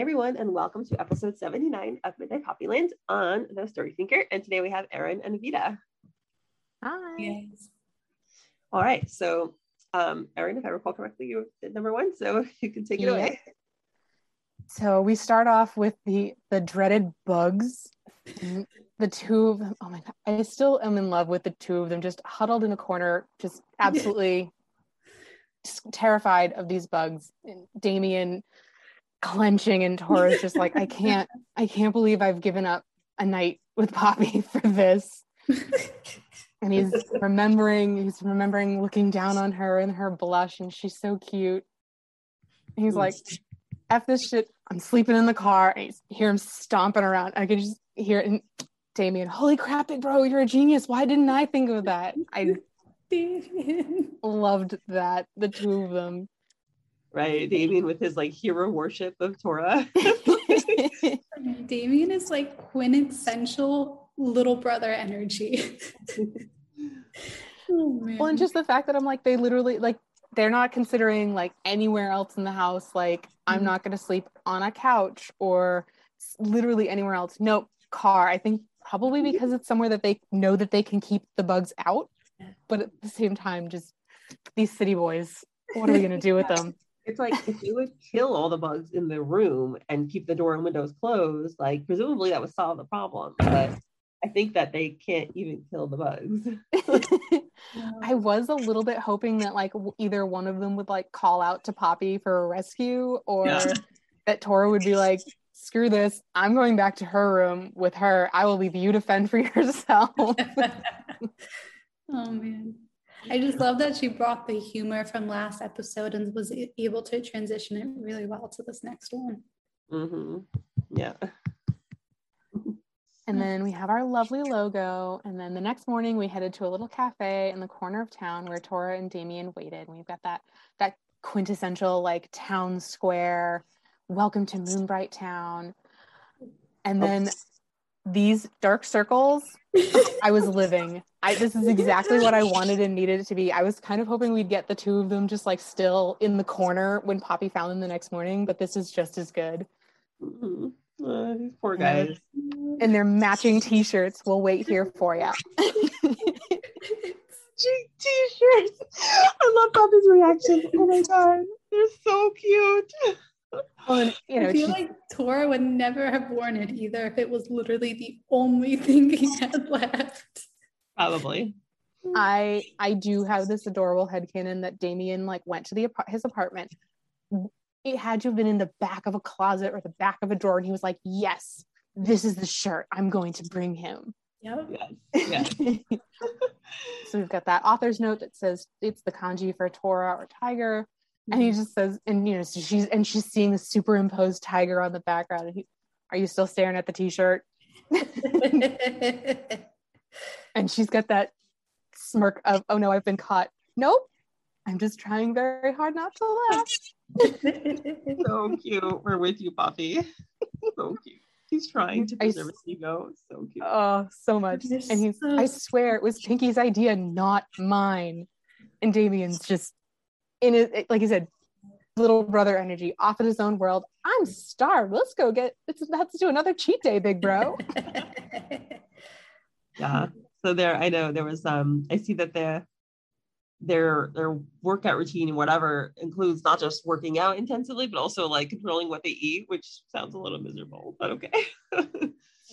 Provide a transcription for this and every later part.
Hi everyone, and welcome to episode 79 of Midnight Poppyland on The Story Tinker. And today we have Erin and Vita. Hi. Yes. All right, so um, Erin, if I recall correctly, you did number one, so you can take it Yeah. away. So we start off with the the dreaded bugs. The two of them. Oh my god! I still am in love with the two of them, just huddled in a corner, just absolutely just terrified of these bugs. And Damien clenching, and Tora's just like, I can't, I can't believe I've given up a night with Poppy for this. And he's remembering, he's remembering looking down on her and her blush, and she's so cute. And he's like, F this shit. I'm sleeping in the car. And I hear him stomping around. I can just hear it. And Damien, holy crap, bro, you're a genius. Why didn't I think of that? I loved that. The two of them. Right, Damien with his like hero worship of Tora. Damien is like quintessential little brother energy. oh well, and just the fact that I'm like, they literally, like, they're not considering like anywhere else in the house. Like, I'm Mhm. not going to sleep on a couch or literally anywhere else. Nope, car. I think probably because it's somewhere that they know that they can keep the bugs out. But at the same time, just these city boys, what are we going to do with them? It's like if you would kill all the bugs in the room and keep the door and windows closed, like presumably that would solve the problem. But I think that they can't even kill the bugs. I was a little bit hoping that like either one of them would like call out to Poppy for a rescue or Yeah. that Tora would be like, screw this, I'm going back to her room with her. I will leave you to fend for yourself. oh man. I just love that she brought the humor from last episode and was able to transition it really well to this next one. hmm Yeah. and then we have our lovely logo. And then the next morning we headed to a little cafe in the corner of town where Tora and Damien waited. And we've got that that quintessential like town square, welcome to Moonbright Town. And then these dark circles, I was living. I this is exactly what I wanted and needed it to be. I was kind of hoping we'd get the two of them just like still in the corner when Poppy found them the next morning, but this is just as good. hmm Uh, these poor guys. And their matching t-shirts will wait here for you. T-shirts. I love Poppy's reaction. Oh my god, they're so cute. and, you know, I feel she- like Tora would never have worn it either if it was literally the only thing he had left. Probably. I I do have this adorable headcanon that Damien like went to the his apartment. It had to have been in the back of a closet or the back of a drawer, and he was like, "Yes, this is the shirt I'm going to bring him." Yep. Yes. Yeah. so we've got that author's note that says it's the kanji for Tora or tiger, and he mm-hmm. just says, and you know, so she's and she's seeing the superimposed tiger on the background, and he, are you still staring at the t-shirt? and she's got that smirk of oh no i've been caught nope i'm just trying very hard not to laugh so cute. We're with you, Poppy. so cute. He's trying to preserve his ego. So cute. oh so much They're and he's so i swear it was pinky's idea not mine and damien's just in it like you said little brother energy off in his own world i'm starved let's go get let's, let's do another cheat day big bro Yeah. So there, I know there was. Um, I see that their their their workout routine and whatever includes not just working out intensively, but also like controlling what they eat, which sounds a little miserable, but okay.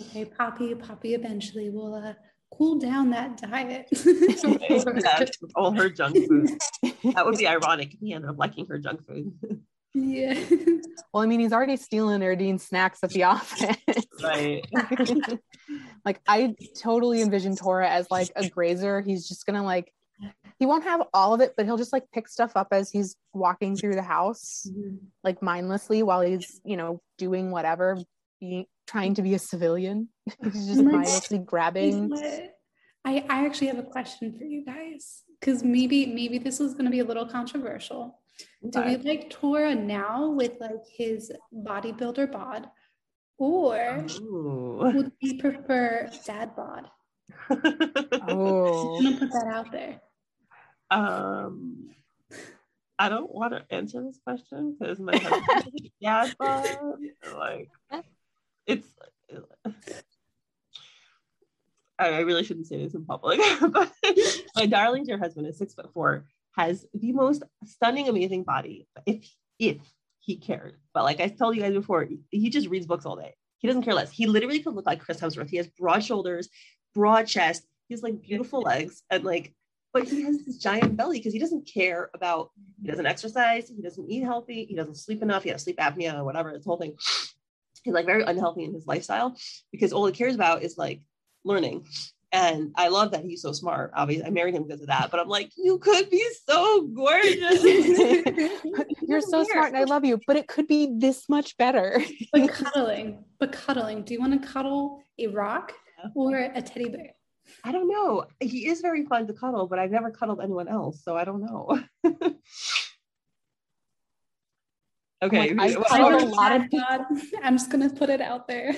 okay, Poppy, Poppy eventually will uh, cool down that diet. all her junk food. That would be ironic if he ended up liking her junk food. Yeah. well i mean he's already stealing Erdine's snacks at the office right. Like I totally envision Tora as like a grazer. He's just gonna like he won't have all of it, but he'll just like pick stuff up as he's walking through the house, Mhm. like mindlessly while he's, you know, doing whatever, being trying to be a civilian. he's just my God. mindlessly grabbing. I, I actually have a question for you guys because maybe maybe this is going to be a little controversial. Do we like Tora now with like his bodybuilder bod, or Ooh. would we prefer dad bod? Oh. I'm gonna put that out there. um, I don't want to answer this question because my husband dad bod. Like, it's. I I really shouldn't say this in public, but my darling dear husband is six foot four, has the most stunning, amazing body. If if he cared, but like I told you guys before, he just reads books all day. He doesn't care less. He literally could look like Chris Hemsworth. He has broad shoulders, broad chest. He has like beautiful legs, and like, but he has this giant belly because he doesn't care about. He doesn't exercise. He doesn't eat healthy. He doesn't sleep enough. He has sleep apnea or whatever. This whole thing. He's like very unhealthy in his lifestyle because all he cares about is like learning. And I love that he's so smart. Obviously, I married him because of that. But I'm like, you could be so gorgeous. You're so Weird. smart and I love you, but it could be this much better. But cuddling, but cuddling. Do you want to cuddle a rock or a teddy bear? I don't know. He is very fun to cuddle, but I've never cuddled anyone else, so I don't know. okay, Like, I've well, cuddled I a love lot of dad. I'm just gonna put it out there.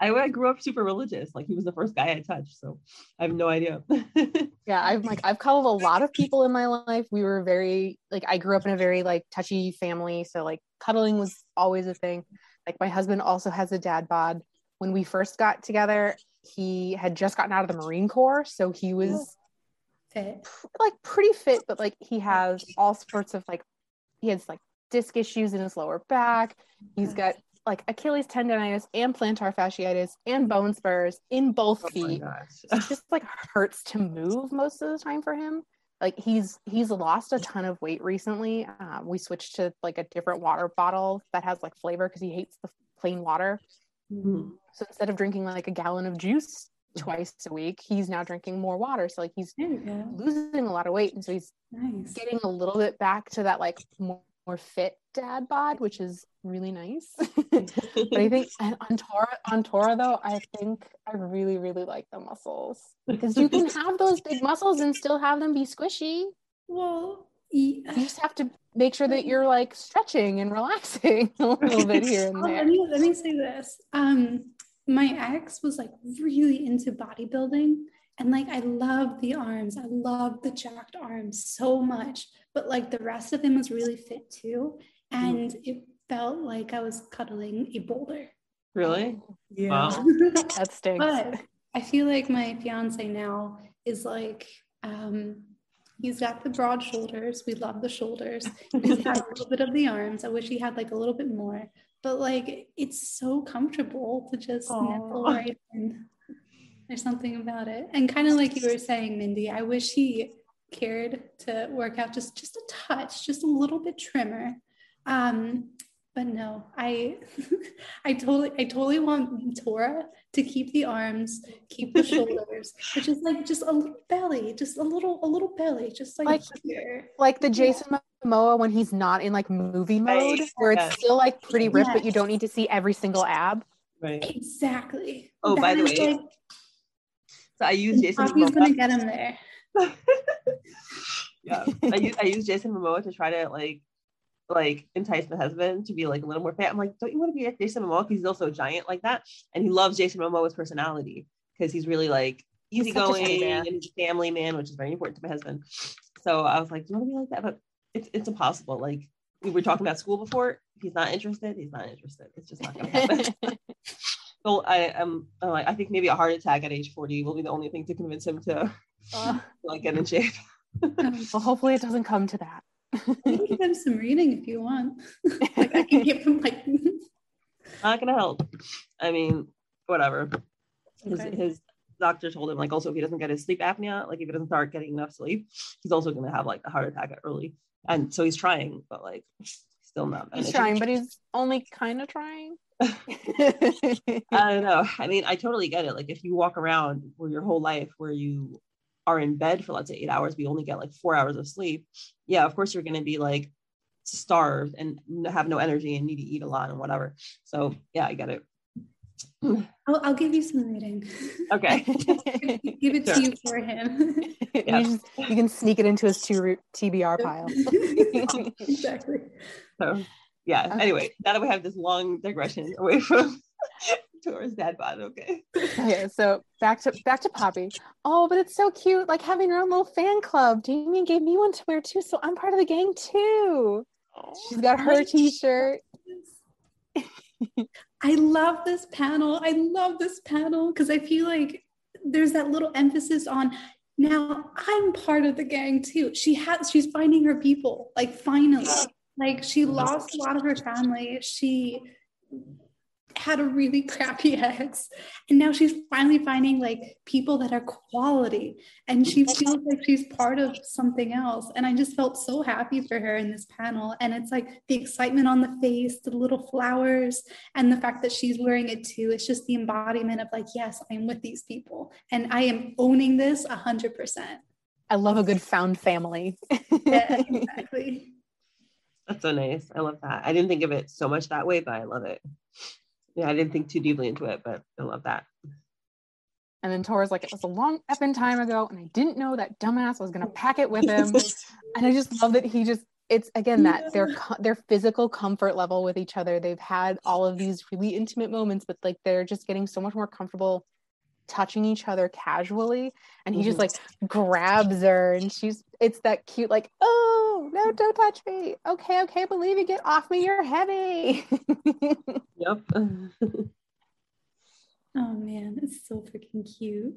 I, I grew up super religious. Like he was the first guy I touched, so I have no idea. Yeah, I've like I've cuddled a lot of people in my life. We were very like I grew up in a very like touchy family, so like cuddling was always a thing. Like my husband also has a dad bod. When we first got together, he had just gotten out of the Marine Corps, so he was oh, Fit. like pretty fit, but like he has all sorts of like he has like disc issues in his lower back. He's got like Achilles tendonitis and plantar fasciitis and bone spurs in both oh feet. So it just like hurts to move most of the time for him. Like he's he's lost a ton of weight recently. Uh, we switched to like a different water bottle that has like flavor because he hates the plain water. Mhm. So instead of drinking like a gallon of juice twice a week, he's now drinking more water. So like he's There you go. losing a lot of weight, and so he's Nice. getting a little bit back to that like more, more fit dad bod, which is really nice. but I think and on Tora on Tora though, I think I really really like the muscles because you can have those big muscles and still have them be squishy. Well, e- You just have to make sure that you're like stretching and relaxing a little bit here and Oh, let there. me let me say this. Um, my ex was like really into bodybuilding, and like I loved the arms. I loved the jacked arms so much, but like the rest of him was really fit too, and it felt like I was cuddling a boulder. Really? Yeah, Wow. that stinks. But I feel like my fiance now is like, um, he's got the broad shoulders. We love the shoulders. He's got a little bit of the arms. I wish he had like a little bit more. But like, it's so comfortable to just nestle right in. There's something about it, and kind of like you were saying, Mindy. I wish he cared to work out just just a touch, just a little bit trimmer. Um, but no, I I totally I totally want Tora to keep the arms, keep the shoulders, but just like just a little belly, just a little a little belly, just like, Like- here. like the Jason Momoa when he's not in like movie mode, Right. where it's Yes. still like pretty ripped, but you don't need to see every single ab. Right. Exactly. Oh, by the way, like, So I use Jason Poppy's Momoa. gonna get him there. yeah. I use I use Jason Momoa to try to like like entice my husband to be like a little more fat. I'm like, don't you want to be like Jason Momoa? Because he's also giant like that. And he loves Jason Momoa's personality because he's really like He's such a teddy easygoing and he's a family man, which is very important to my husband. So I was like, do you want to be like that? But it's it's impossible. Like we were talking about school before. He's not interested, he's not interested. It's just not gonna happen. so I am I'm like, I think maybe a heart attack at age 40 will be the only thing to convince him to Uh, like get in shape. Um, well, hopefully it doesn't come to that. I can give him some reading if you want. like I can give him like not gonna help. I mean, whatever. His, Okay. his doctor told him like also if he doesn't get his sleep apnea, like if he doesn't start getting enough sleep, he's also gonna have like a heart attack early. And so he's trying, but like still not. He's trying, but he's only kind of trying. I don't know. I mean, I totally get it. Like if you walk around for your whole life where you are in bed for let's say eight hours, we only get like four hours of sleep. Yeah, of course you're gonna be like starved and have no energy and need to eat a lot and whatever. So yeah, I get it. I'll, I'll give you some reading. Okay. give it Sure. to you for him. Yeah. you, just, you can sneak it into his two TBR pile. exactly. So yeah. Okay. Anyway, now that we have this long digression away from towards dad bod, okay. okay, so back to back to Poppy. Oh, but it's so cute, like having her own little fan club. Damien gave me one to wear too, so I'm part of the gang too. She's got her T-shirt. I love this panel. I love this panel because I feel like there's that little emphasis on now I'm part of the gang too. She has she's finding her people, like finally. Like she lost a lot of her family. She had a really crappy ex and now she's finally finding like people that are quality and she feels like she's part of something else and i just felt so happy for her in this panel and it's like the excitement on the face the little flowers and the fact that she's wearing it too it's just the embodiment of like yes i'm with these people and i am owning this 100% I love a good found family. yeah exactly That's so nice. I love that. I didn't think of it so much that way, but I love it. Yeah, I didn't think too deeply into it, but I love that. And then Tor's like, it was a long effing time ago, and I didn't know that dumbass was gonna pack it with him. and I just love that he just it's again that their their physical comfort level with each other. They've had all of these really intimate moments, but like they're just getting so much more comfortable touching each other casually. And he just like grabs her, and she's it's that cute like, oh no, don't touch me. Okay, okay, believe you. Get off me. You're heavy. Yep. oh man it's so freaking cute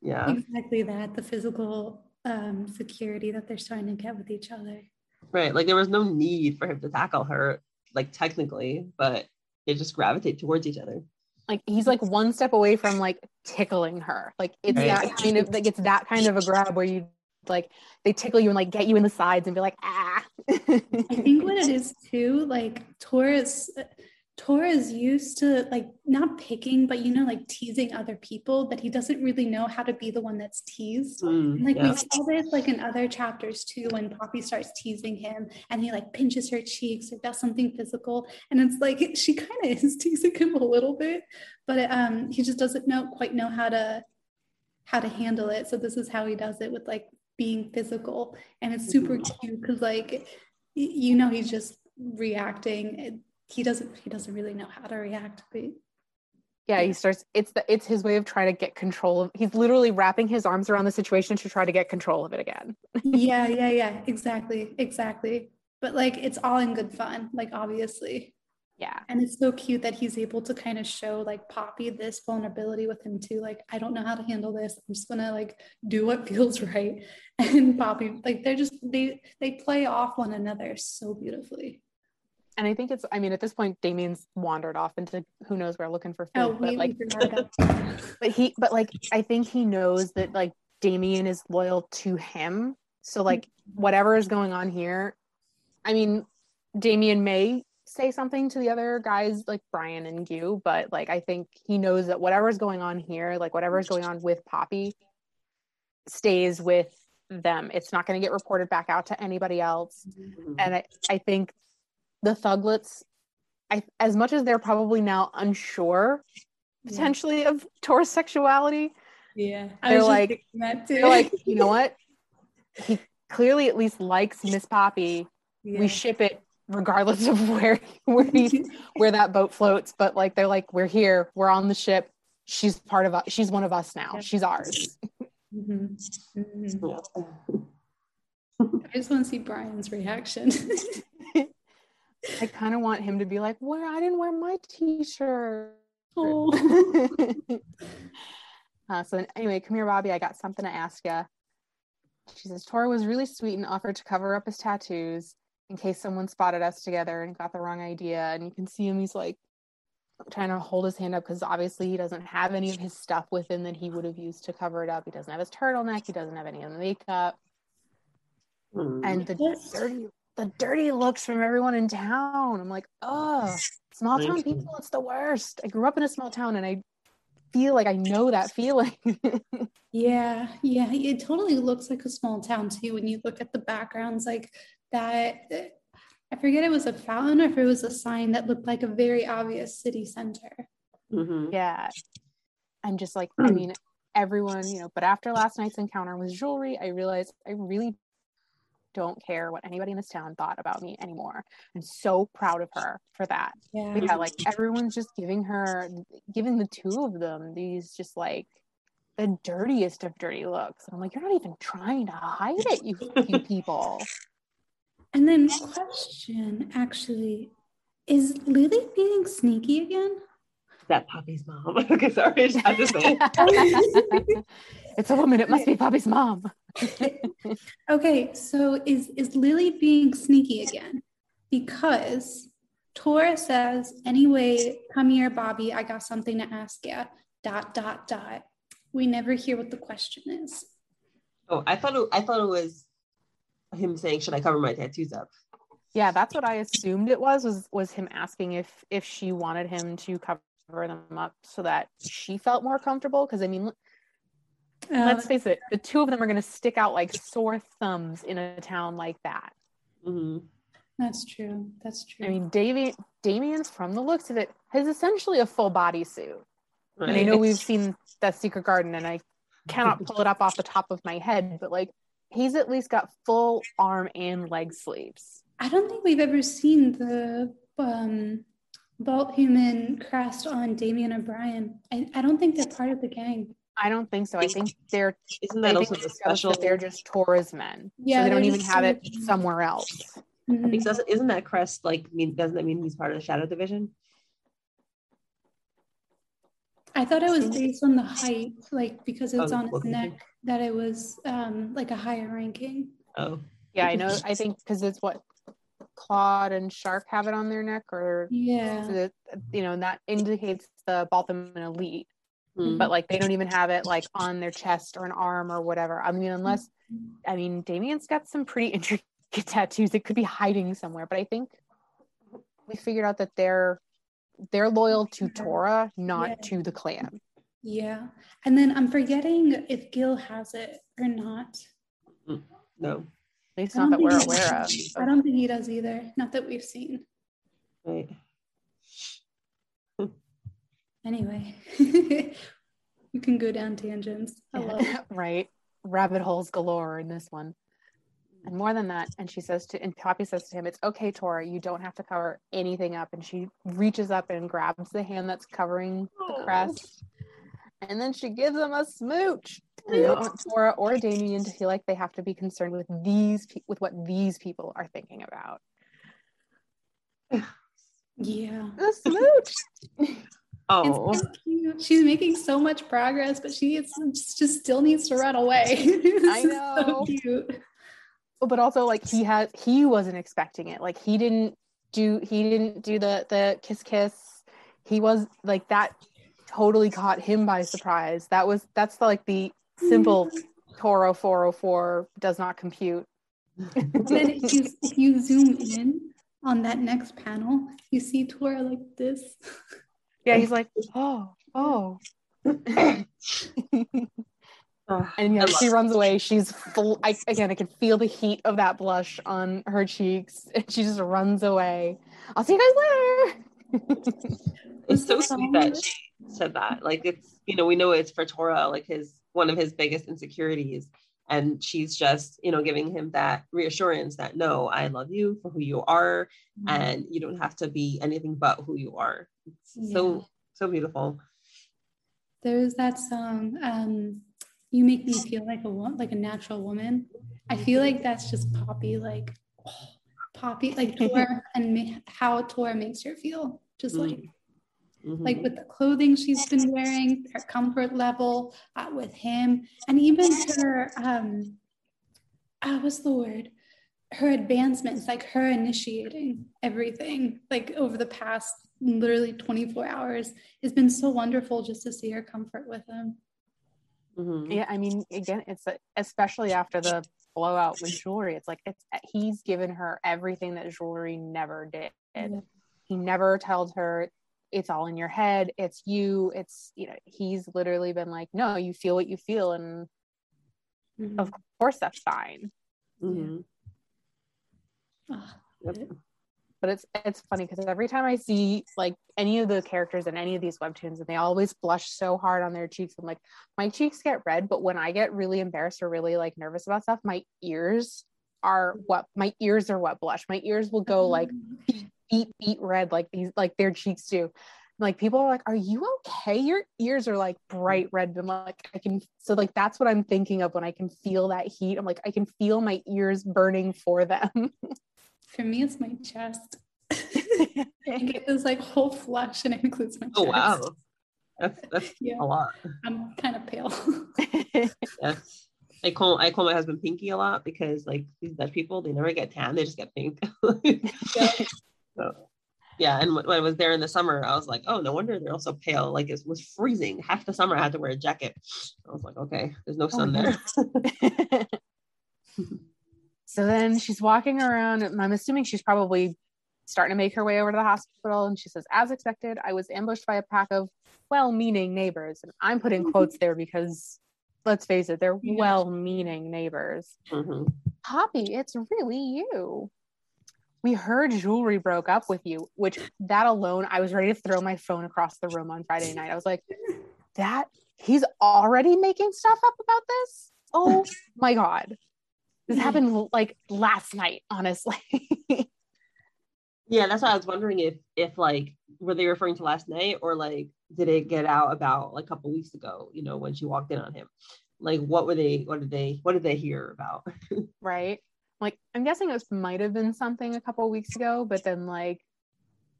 yeah. exactly that the physical um, security that they're starting to get with each other Right. Like there was no need for him to tackle her, like technically, but they just gravitate towards each other. Like he's like one step away from like tickling her. Like it's Right. that kind of like it's that kind of a grab where you like they tickle you and like get you in the sides and be like ah. I think what it is too, like Tora's, Tor is used to like not picking, but you know, like teasing other people, but he doesn't really know how to be the one that's teased. Mm, like yeah. we saw this like in other chapters too, when Poppy starts teasing him and he like pinches her cheeks or does something physical. And it's like she kind of is teasing him a little bit, but um he just doesn't know quite know how to how to handle it. So this is how he does it with like being physical. And it's super cute because like you know he's just reacting. He doesn't he doesn't really know how to react, but yeah, he starts it's the it's his way of trying to get control of he's literally wrapping his arms around the situation to try to get control of it again. yeah, yeah, yeah, exactly, exactly. But like it's all in good fun, like obviously. Yeah. And it's so cute that he's able to kind of show like Poppy this vulnerability with him too. Like, I don't know how to handle this. I'm just gonna like do what feels right. And Poppy, like they're just they they play off one another so beautifully. And I think it's I mean at this point Damien's wandered off into who knows where looking for food. Oh, but like we forgot about that. but he but like i think he knows that like damien is loyal to him so like whatever is going on here i mean damien may say something to the other guys like brian and you but like i think he knows that whatever is going on here like whatever is going on with poppy stays with them it's not going to get reported back out to anybody else Mhm. and I, I think the thuglets I, as much as they're probably now unsure potentially of Tora's sexuality Yeah, They're like- that too. they're like you know what he clearly at least likes miss poppy Yeah. we ship it regardless of where where he, where that boat floats but like they're like we're here we're on the ship she's part of us she's one of us now Yeah. she's ours Mhm. Mhm. Yeah. I just want to see Brian's reaction. i kind of want him to be like where i didn't wear my t-shirt oh. uh, so anyway, come here, Poppy. I got something to ask you. She says Tora was really sweet and offered to cover up his tattoos in case someone spotted us together and got the wrong idea. And you can see him; he's like trying to hold his hand up because obviously he doesn't have any of his stuff with him that he would have used to cover it up. He doesn't have his turtleneck. He doesn't have any of the makeup. Mm. And the dirty the dirty looks from everyone in town. I'm like, oh, small town people, it's the worst. I grew up in a small town and I feel like I know that feeling. yeah, yeah, it totally looks like a small town too when you look at the backgrounds like that. I forget it was a fountain or if it was a sign that looked like a very obvious city center. Mm-hmm. Yeah. And just like, I mean, everyone, you know, but after last night's encounter with Julri, I realized I really don't care what anybody in this town thought about me anymore. I'm so proud of her for that. Yeah. yeah, like everyone's just giving her, giving the two of them these just like the dirtiest of dirty looks. And I'm like, you're not even trying to hide it, you, you people. And then, question actually, is Lily being sneaky again? That Poppy's mom. okay, sorry, I just had to say. it's a woman. It must be Poppy's mom. okay, so is is Lily being sneaky again? Because Tora says, anyway, come here, Poppy. I got something to ask you. Dot dot dot. We never hear what the question is. Oh, I thought it, I thought it was him saying, "Should I cover my tattoos up?" Yeah, that's what I assumed it was. Was was him asking if if she wanted him to cover them up so that she felt more comfortable? Because I mean, uh, let's face it, the two of them are going to stick out like sore thumbs in a town like that. Mm-hmm. That's true. That's true. I mean, Davy, Damien's from the looks of it, has essentially a full bodysuit. Right. And I know we've seen that Secret Garden, and I cannot pull it up off the top of my head, but like he's at least got full arm and leg sleeves. I don't think we've ever seen the um, Vault Human crest on Damien or Brian. I, I don't think they're part of the gang. I don't think so. I think they're isn't that also the special? That they're just Tora's men. Yeah, so they don't even have it somewhere else. Mm-hmm. I think so. Isn't that crest like mean? Doesn't that mean he's part of the Shadow Division? I thought it was based on the height, like because it's oh, on his neck, that it was um like a higher ranking. Oh, yeah, I know. I think because it's what Claude and shark have it on their neck, or yeah, you know, and that indicates the Baltimore elite. Mm-hmm. But like they don't even have it like on their chest or an arm or whatever. I mean, unless I mean Damien's got some pretty intricate tattoos. It could be hiding somewhere, but I think we figured out that they're they're loyal to Tora, not yeah. to the clan. Yeah. And then I'm forgetting if Gil has it or not. Mm, no. At least not that we're aware of. I don't think he does either. Not that we've seen. Right. anyway, you can go down tangents. Love it. right. Rabbit holes galore in this one. And more than that, and she says to, and Poppy says to him, It's okay, Tora, you don't have to cover anything up. And she reaches up and grabs the hand that's covering the oh. crest. And then she gives him a smooch. And I don't want Tora or Damien to feel like they have to be concerned with these, with what these people are thinking about. Yeah. The smooch. Oh, she's making so much progress, but she is, just still needs to run away. I know. So cute. Oh, but also, like he had, he wasn't expecting it. Like he didn't do, he didn't do the the kiss kiss. He was like that. Totally caught him by surprise. That was that's the, like the simple Tora 404 does not compute. then if you if you zoom in on that next panel, you see Tora like this. Yeah, he's like, oh, oh. Ah, and yeah, she runs away. She's full. I, again, I can feel the heat of that blush on her cheeks, and she just runs away. I'll see you guys later. it's so sweet that she said that. Like, it's you know, we know it's for Tora, like his one of his biggest insecurities, and she's just you know giving him that reassurance that no, I love you for who you are, mm-hmm. and you don't have to be anything but who you are. Yeah. so so beautiful. There's that song um you make me feel like a like a natural woman. I feel like that's just poppy like oh, poppy like Tora and how Tora makes her feel just like mm-hmm. like with the clothing she's been wearing her comfort level uh, with him and even her um uh, what's the word her advancements like her initiating everything like over the past literally 24 hours. It's been so wonderful just to see her comfort with him. Mm-hmm. Yeah, I mean, again, it's a, especially after the blowout with Julri. It's like it's he's given her everything that Julri never did. Yeah. He never told her it's all in your head, it's you, it's you know, he's literally been like, No, you feel what you feel, and Mhm. of course that's fine. Mhm. Ah, Yep. but it's it's funny because every time I see like any of the characters in any of these webtoons and they always blush so hard on their cheeks, I'm like, my cheeks get red, but when I get really embarrassed or really like nervous about stuff, my ears are what my ears are what blush. My ears will go like beet beet red like these like their cheeks do. Like people are like, "Are you okay? Your ears are like bright red." And like, I can so like that's what I'm thinking of when I can feel that heat. I'm like, I can feel my ears burning for them. For me, it's my chest. I get this like whole flush, and it includes my chest. Oh wow, that's that's Yeah, a lot. I'm kind of pale. Yes. I call I call my husband Pinky a lot because like these Dutch people they never get tan they just get pink. So, yeah, and when I was there in the summer, I was like, oh, no wonder they're all so pale. Like it was freezing. Half the summer I had to wear a jacket. I was like, okay, there's no Oh sun my there. so then she's walking around and i'm assuming she's probably starting to make her way over to the hospital and she says as expected i was ambushed by a pack of well-meaning neighbors and i'm putting quotes there because let's face it they're well-meaning neighbors Mhm. poppy it's really you we heard Julri broke up with you which that alone i was ready to throw my phone across the room on friday night. I was like that he's already making stuff up about this? Oh my god. This happened like last night honestly. Yeah, that's why I was wondering if if like were they referring to last night or like did it get out about like a couple weeks ago, you know, when she walked in on him? Like what were they what did they what did they hear about? right like i'm guessing this might have been something a couple weeks ago but then like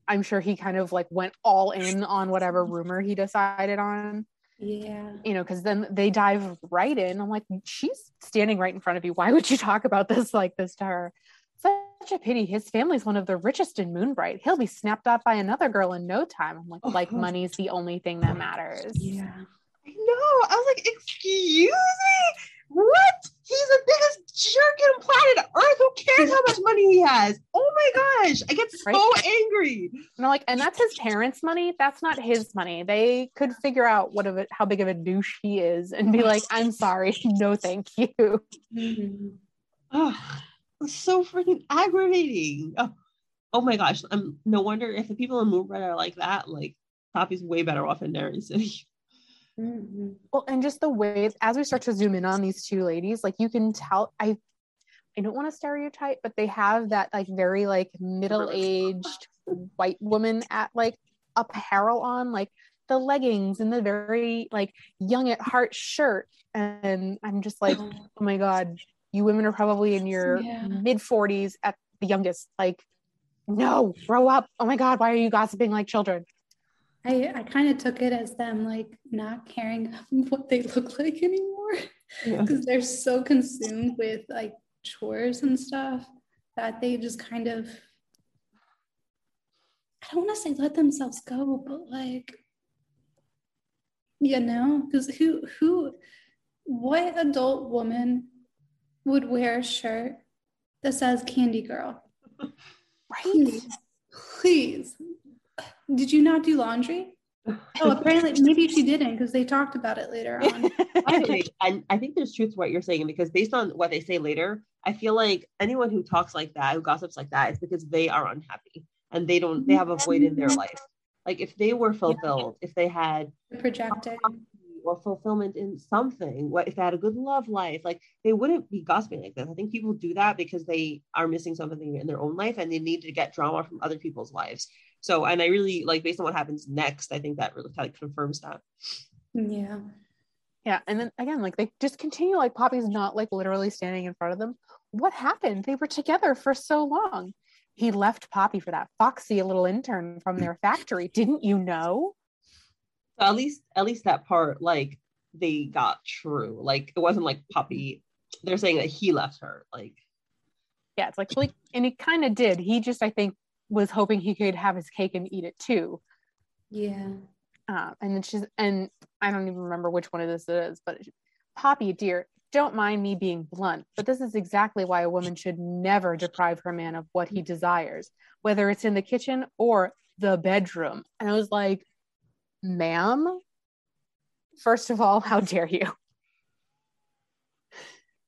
i'm sure he kind of like went all in on whatever rumor he decided on. Yeah. you know because then they dive right in. I'm like she's standing right in front of you. Why would you talk about this like this to her? Such a pity. His family's one of the richest in moonbright. He'll be snapped up by another girl in no time. I'm like oh, like oh. money's the only thing that matters. Yeah. I know. I was like, excuse me? What? He's the biggest jerk on planet Earth. Who cares how much money he has? Oh my gosh. I get so Right? angry. And I'm like, and that's his parents' money. That's not his money. They could figure out what of it, how big of a douche he is, and be like, "I'm sorry, no, thank you." Mhm. Oh, it's so freaking aggravating. Oh, oh my gosh. Um, no wonder if the people in Moonbright are like that, like Poppy's way better off in Narran City. Mhm. Well, and just the way as we start to zoom in on these two ladies, like you can tell. I, I don't want to stereotype, but they have that like very like middle-aged white woman at like apparel on, like the leggings and the very like young at heart shirt, and I'm just like, oh my god, you women are probably in your Yeah. mid 40s at the youngest. Like, no, grow up. Oh my God, why are you gossiping like children? I, I kind of took it as them like not caring what they look like anymore Yeah. because they're so consumed with like chores and stuff that they just kind of I don't want to say let themselves go, but like you know, because who who what adult woman would wear a shirt that says candy girl? Right? Please, please. Did you not do laundry? Oh, apparently, maybe she didn't because they talked about it later on. The I think there's truth to what you're saying because based on what they say later, I feel like anyone who talks like that, who gossips like that, is because they are unhappy and they don't they have a void in their life. Like if they were fulfilled, if they had projected or fulfillment in something, what if they had a good love life, like they wouldn't be gossiping like this. I think people do that because they are missing something in their own life and they need to get drama from other people's lives. So, and I really like based on what happens next, I think that really kind of confirms that. Yeah. Yeah. And then again, like they just continue, like Poppy's not like literally standing in front of them. What happened? They were together for so long. He left Poppy for that foxy little intern from their factory. Didn't you know? So at least at least that part like they got true. Like it wasn't like Poppy. They're saying that he left her. Like Yeah, it's like, like and he kind of did. He just, I think, was hoping he could have his cake and eat it too. Yeah. Uh, and then she's, and I don't even remember which one of this is, but Poppy, dear, don't mind me being blunt, but this is exactly why a woman should never deprive her man of what he desires, whether it's in the kitchen or the bedroom. And I was like, ma'am, first of all, how dare you?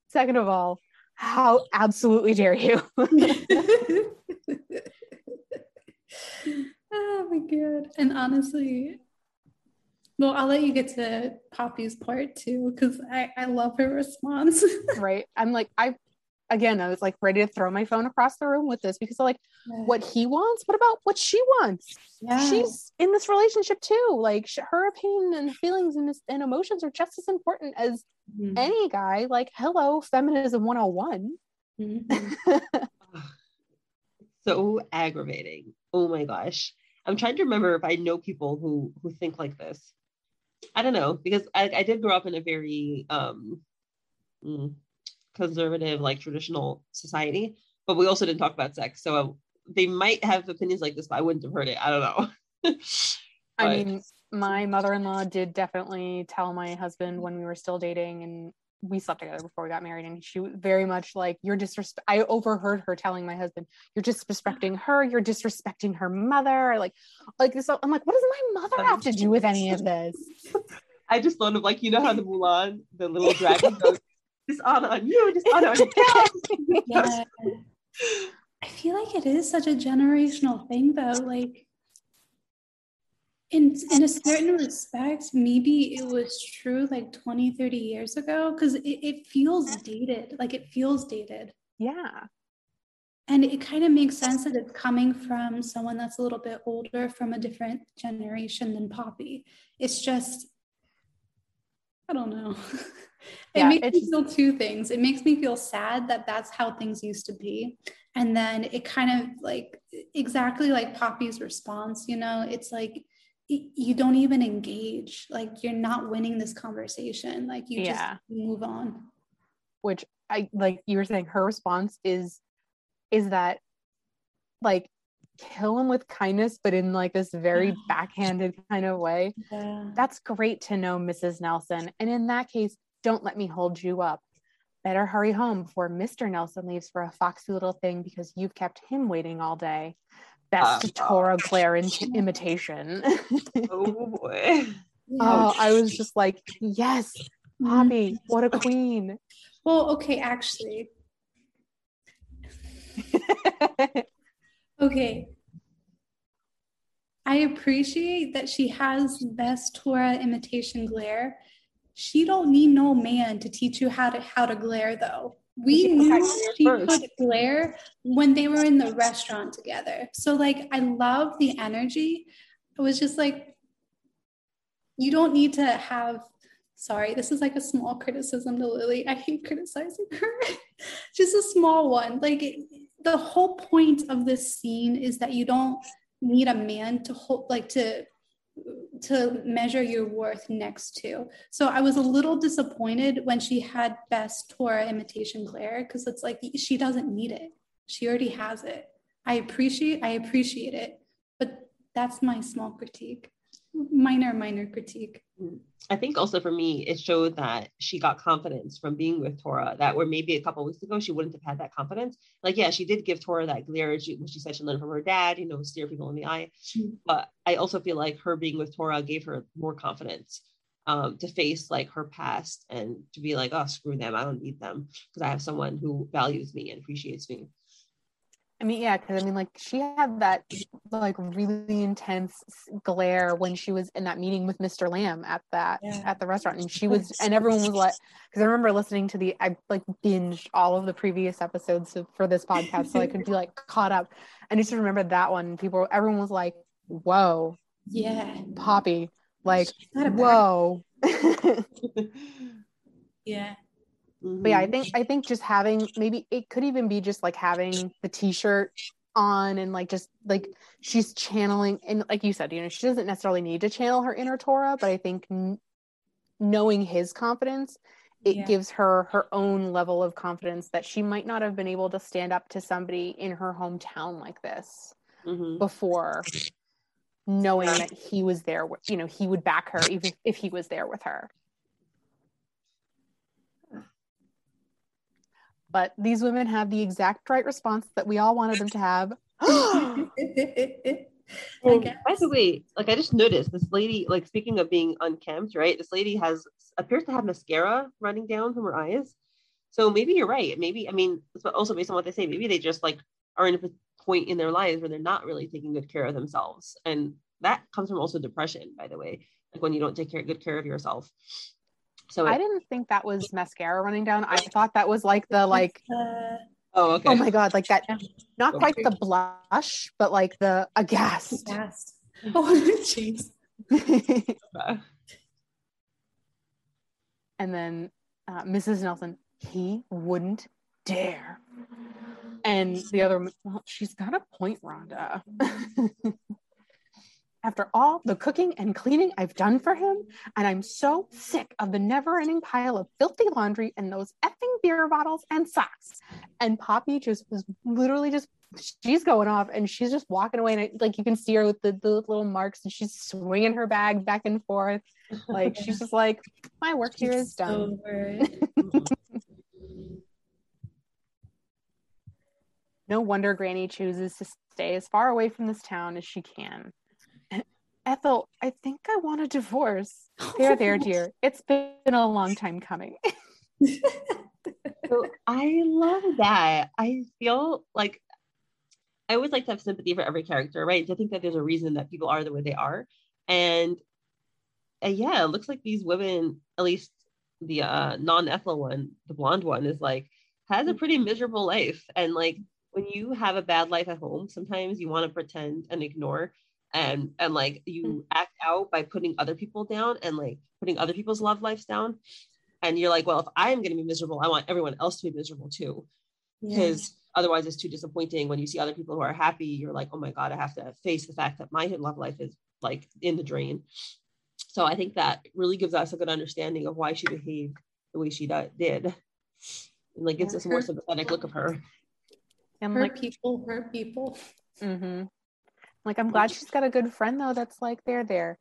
Second of all, how absolutely dare you? oh my god. And honestly, well, I'll let you get to Poppy's part too, because I, I love her response. right. I'm like, I again, I was like ready to throw my phone across the room with this because like yeah. what he wants, what about what she wants? Yeah. She's in this relationship too. Like her opinion and feelings and, and emotions are just as important as mm-hmm. any guy. Like, hello, feminism 101. Mm-hmm. so aggravating. Oh my gosh. I'm trying to remember if I know people who who think like this. I don't know because I, I did grow up in a very um, mm, conservative, like traditional society, but we also didn't talk about sex. So they might have opinions like this, but I wouldn't have heard it. I don't know. I mean, my mother-in-law did definitely tell my husband when we were still dating and we slept together before we got married and she was very much like you're disrespect i overheard her telling my husband you're disrespecting her you're disrespecting her mother like like this i'm like what does my mother have to do with any of this? I just thought of like you know how the mulan the little dragon goes dishonor on you dishonor on you. Yeah. i feel like it is such a generational thing though like in in a certain respect maybe it was true like 20 30 years ago because it, it feels dated like it feels dated. Yeah. And it kind of makes sense that it's coming from someone that's a little bit older from a different generation than poppy. It's just i don't know. It yeah, makes me feel two things. It makes me feel sad that that's how things used to be. And then it kind of like exactly like poppy's response you know it's like you don't even engage like you're not winning this conversation like you yeah. just move on. Which i like you were saying her response is is that like kill him with kindness but in like this very backhanded kind of way. Yeah. that's great to know mrs nelson. And in that case don't let me hold you up. Better hurry home before mr nelson leaves for a foxy little thing because you've kept him waiting all day best um, Tora Glare in- imitation. oh boy. Oh, I was just like, yes, Poppy, what a queen. Well, okay, actually. okay. I appreciate that she has best Tora imitation glare. She don't need no man to teach you how to how to glare though we knew she could glare when they were in the restaurant together. So like I love the energy. It was just like you don't need to have sorry, this is like a small criticism to Lily. I hate criticizing her. just a small one. Like the whole point of this scene is that you don't need a man to hold like to to measure your worth next to. So I was a little disappointed when she had best Tora imitation glare because it's like she doesn't need it. She already has it. I appreciate I appreciate it, but that's my small critique. Minor minor critique. Mm. I think also for me, it showed that she got confidence from being with Tora. That where maybe a couple weeks ago she wouldn't have had that confidence. Like, yeah, she did give Tora that glare. She, she said she learned from her dad, you know, stare people in the eye. But I also feel like her being with Tora gave her more confidence um, to face like her past and to be like, oh, screw them, I don't need them because I have someone who values me and appreciates me. I mean, yeah, because I mean, like she had that like really intense glare when she was in that meeting with Mr. Lamb at that yeah. at the restaurant, and she was, and everyone was like, because I remember listening to the, I like binged all of the previous episodes for this podcast, so I could be like caught up, and I just remember that one. People, everyone was like, "Whoa, yeah, Poppy, like, whoa." yeah Mm-hmm. But yeah, I think I think just having maybe it could even be just like having the t-shirt on and like just like she's channeling and like you said, you know, she doesn't necessarily need to channel her inner Tora, but I think n- knowing his confidence, it yeah. gives her her own level of confidence that she might not have been able to stand up to somebody in her hometown like this mm-hmm. before knowing that he was there you know he would back her even if he was there with her But these women have the exact right response that we all wanted them to have. And by the way, like I just noticed this lady, like speaking of being unkempt, right? This lady has appears to have mascara running down from her eyes. So maybe you're right. Maybe I mean, also based on what they say, maybe they just like are in a point in their lives where they're not really taking good care of themselves, and that comes from also depression, by the way. Like when you don't take care, good care of yourself. So I didn't think that was mascara running down. I thought that was like the like Uh, oh okay. oh my god, like that not Okay. quite the blush, but like the aghast. fast. Oh, jeez. And then uh, Mrs. Nelson, he wouldn't dare. And the other, well, she's got a point, Rhonda. After all the cooking and cleaning I've done for him, and I'm so sick of the never ending pile of filthy laundry and those effing beer bottles and socks. And Poppy just was literally just, she's going off and she's just walking away. And I, like you can see her with the, the little marks and she's swinging her bag back and forth. Like she's just like, my work here is done. No wonder Granny chooses to stay as far away from this town as she can. Ethel, I think I want a divorce. There, there, dear. It's been a long time coming. So I love that. I feel like I always like to have sympathy for every character, right? To think that there's a reason that people are the way they are. And uh, yeah, it looks like these women, at least the uh, non-Ethel one, the blonde one, is like has a pretty miserable life. And like when you have a bad life at home, sometimes you want to pretend and ignore and and like you act out by putting other people down and like putting other people's love lives down and you're like well if i'm going to be miserable i want everyone else to be miserable too Yeah. because otherwise it's too disappointing when you see other people who are happy you're like oh my god i have to face the fact that my love life is like in the drain so i think that really gives us a good understanding of why she behaved the way she did and like gives Yeah. us a more sympathetic look of her And hurt like, people her people. hmm like I'm glad she's got a good friend though. That's like they're there.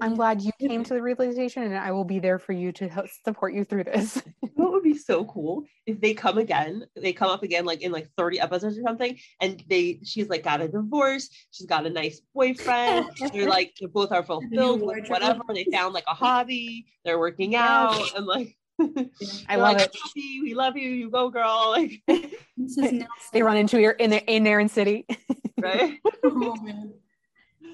I'm glad you came to the realization, and I will be there for you to help support you through this. what would be so cool if they come again they come up again like in like 30 episodes or something and they she's like got a divorce she's got a nice boyfriend they're like they both are fulfilled with whatever they found like a hobby they're working out and like I love like, it. "Happy, we love you you go girl like Mrs. Nelson. They run into your in their in Naren City. right Oh.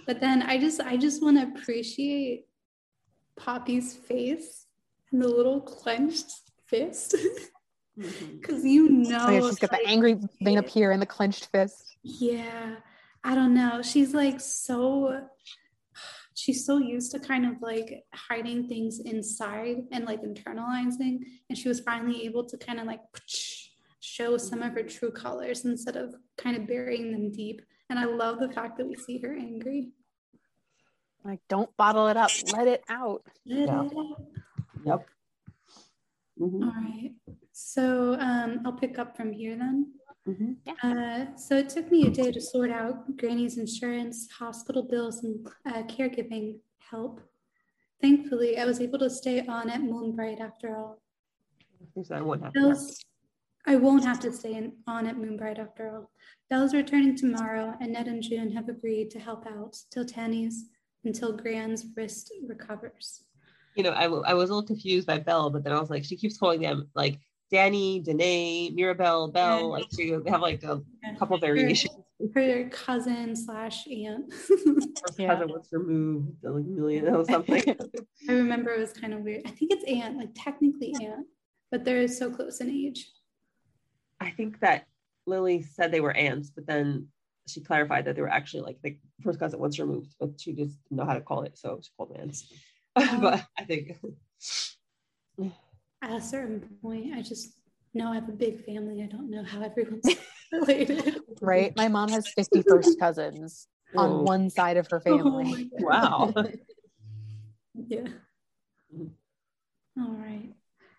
But then I just I just want to appreciate Poppy's face and the little clenched fist mm-hmm. because you know Oh yeah, she's got the angry vein up here and the clenched fist. Yeah, I don't know. She's like so she's so used to kind of like hiding things inside and like internalizing and she was finally able to kind of like show some of her true colors instead of kind of burying them deep. And I love the fact that we see her angry. Like, don't bottle it up. Let it out. Let Yeah. yep Mhm. All right. So um, I'll pick up from here then. Mhm. Uh, so it took me a day to sort out Granny's insurance, hospital bills, and uh, caregiving help. Thankfully, I was able to stay on at Moonbright after all. Things I won't have to I won't have to stay in, on at Moonbright after all. Belle's returning tomorrow, and Ned and June have agreed to help out till Tanny's until Gran's wrist recovers. you know I, w- I was a little confused by belle but then i was like she keeps calling them like danny danae mirabelle belle Yeah. like she they have like a couple variations Her cousin slash aunt. Her Yeah. cousin was removed like a million or something. I remember it was kind of weird. I think it's aunt, like technically aunt, but they're so close in age. I think that Lily said they were aunts, but then she clarified that they were actually like the first cousin once removed, but she just didn't know how to call it, so she called them aunts. Oh. but I think At a certain point, I just know I have a big family. I don't know how everyone's related. Right? My mom has 51st cousins Whoa. on one side of her Oh family. my God. wow. Yeah. All right.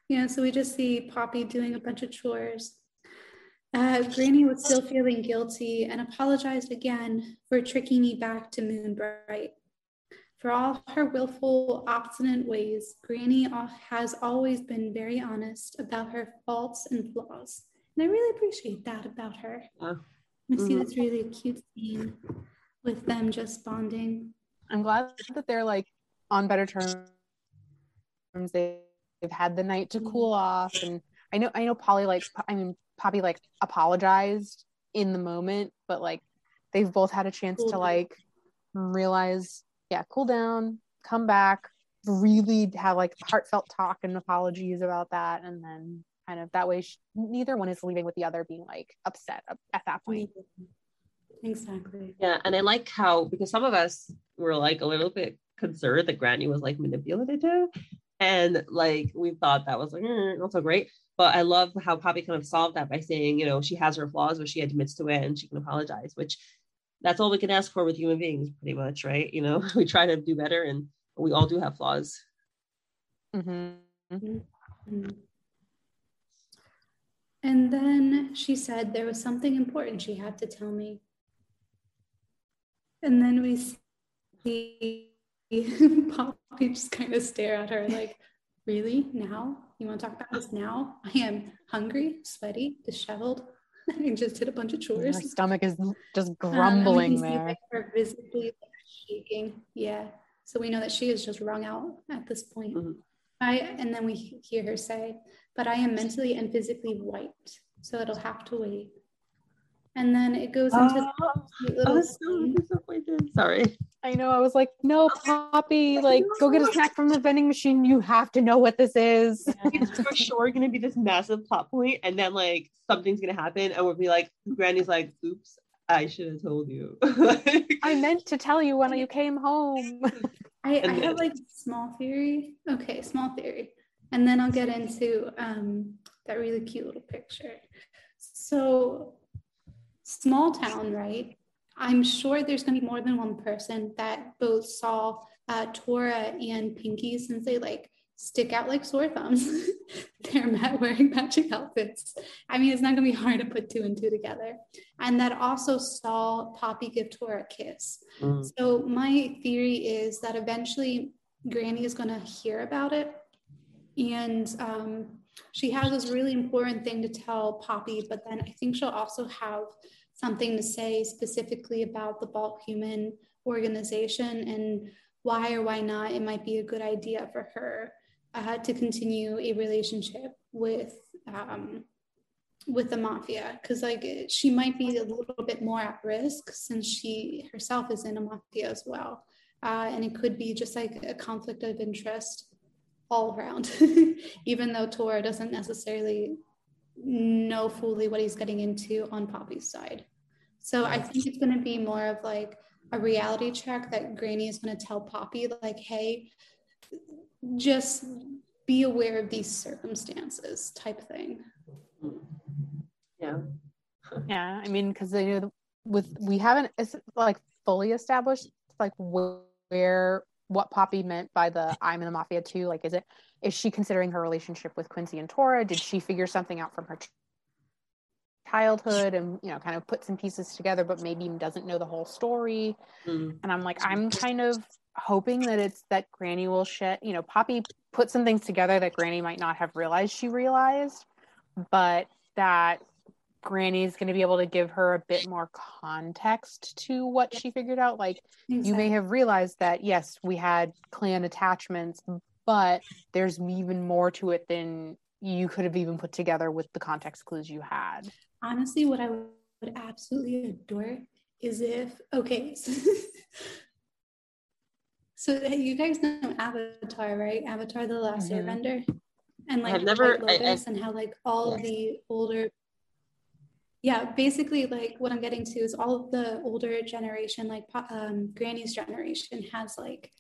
Yeah, so we just see Poppy doing a bunch of chores. Uh, Granny was still feeling guilty and apologized again for tricking me back to Moonbright. For all her willful, obstinate ways, Granny has always been very honest about her faults and flaws, And I really appreciate that about her. Yeah. I see Mhm. this really cute scene with them just bonding. I'm glad that they're like on better terms. They, they've had the night to cool off, and I know I know Polly like I mean Poppy like apologized in the moment, but like they've both had a chance to like realize, yeah, cool down, come back, really have like heartfelt talk and apologies about that, and then kind of that way sh- neither one is leaving with the other being like upset at- at that point. Exactly. Yeah, and I like how because some of us were like a little bit concerned that Granny was like manipulative, and like we thought that was like "Mm, not so great. But I love how Poppy kind of solved that by saying, you know, she has her flaws, but she admits to it and she can apologize, which that's all we can ask for with human beings, pretty much, right? You know, we try to do better, and we all do have flaws. Mhm. Mm. And then she said there was something important she had to tell me. And then we see Poppy just kind of stare at her like, Really? Now? You want to talk about this now? I am hungry, sweaty, disheveled. I just did a bunch of Her chores. stomach is just Um, and we grumbling can see, there. like, her visibly shaking. Yeah. So we know that she is just wrung out at this point. Mhm. I and then we hear her say, "But I am mentally and physically wiped, so it'll have to wait." And then it goes into this cute I was so disappointed. Sorry. I know. I was like, no, Poppy, like, go get a snack from the vending machine. You have to know what this is. It's for sure gonna be this massive plot point, and then like something's gonna happen, and we'll be like, Granny's like, "Oops, I should have told you." I meant to tell you when you came home. I, I have like small theory. Okay, small theory, and then I'll get into um, that really cute little picture. So, small town, right? I'm sure there's going to be more than one person that both saw uh, Tora and Pinky since they like stick out like sore thumbs. They're ma- wearing matching outfits. I mean, it's not going to be hard to put two and two together. And that also saw Poppy give Tora a kiss. Mm. So my theory is that eventually Granny is going to hear about it, and um, she has this really important thing to tell Poppy. But then I think she'll also have something to say specifically about the bulk human organization and why or why not it might be a good idea for her uh, to continue a relationship with um, with the mafia. Because like she might be a little bit more at risk since she herself is in a mafia as well uh, and it could be just like a conflict of interest all around even though tora doesn't necessarily know fully what he's getting into on poppy's side so i think it's going to be more of like a reality check that granny is going to tell poppy like hey just be aware of these circumstances type thing Yeah. yeah, I mean, because they know with we haven't it's like fully established like wh- where what Poppy meant by the I'm in the mafia too. Like, is it is she considering her relationship with Quincy and Tora? Did she figure something out from her ch- childhood and you know kind of put some pieces together, but maybe doesn't know the whole story? Mm. And I'm like, I'm kind of hoping that it's that Granny will shed, you know, Poppy put some things together that Granny might not have realized she realized, but that Granny's going to be able to give her a bit more context to what she figured out. Like, you may have realized that, yes, we had clan attachments, but there's even more to it than you could have even put together with the context clues you had. Honestly what i would absolutely adore is if okay so, so you guys know avatar right avatar the last Mhm. airbender and like I've never- White I- I- Lotus and how like all of the older yeah basically like what i'm getting to is all of the older generation like po- um, granny's generation has like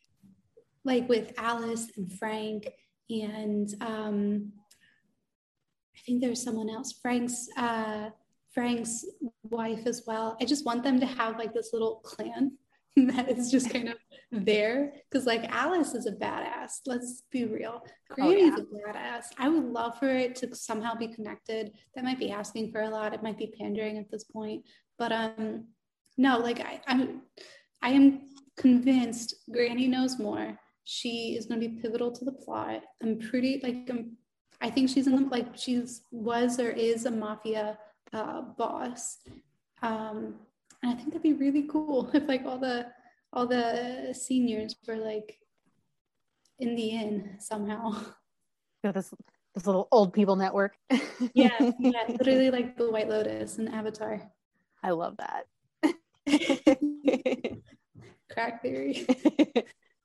like with alice and frank and um i think there's someone else frank's uh frank's wife as well. I just want them to have like this little clan that is just kind of there because like alice is a badass let's be real. Granny's yeah. a badass. I would love for it to somehow be connected. That might be asking for a lot. It might be pandering at this point. But um no like i i'm i am convinced granny knows more. She is going to be pivotal to the plot. I'm pretty like i'm I think she's in the like she's was or is a mafia uh, boss. Um, and I think that'd be really cool if like all the all the seniors were like in the inn somehow. Yeah, this this little old people network. yeah, yeah, literally like the White Lotus and Avatar. I love that. Crack theory.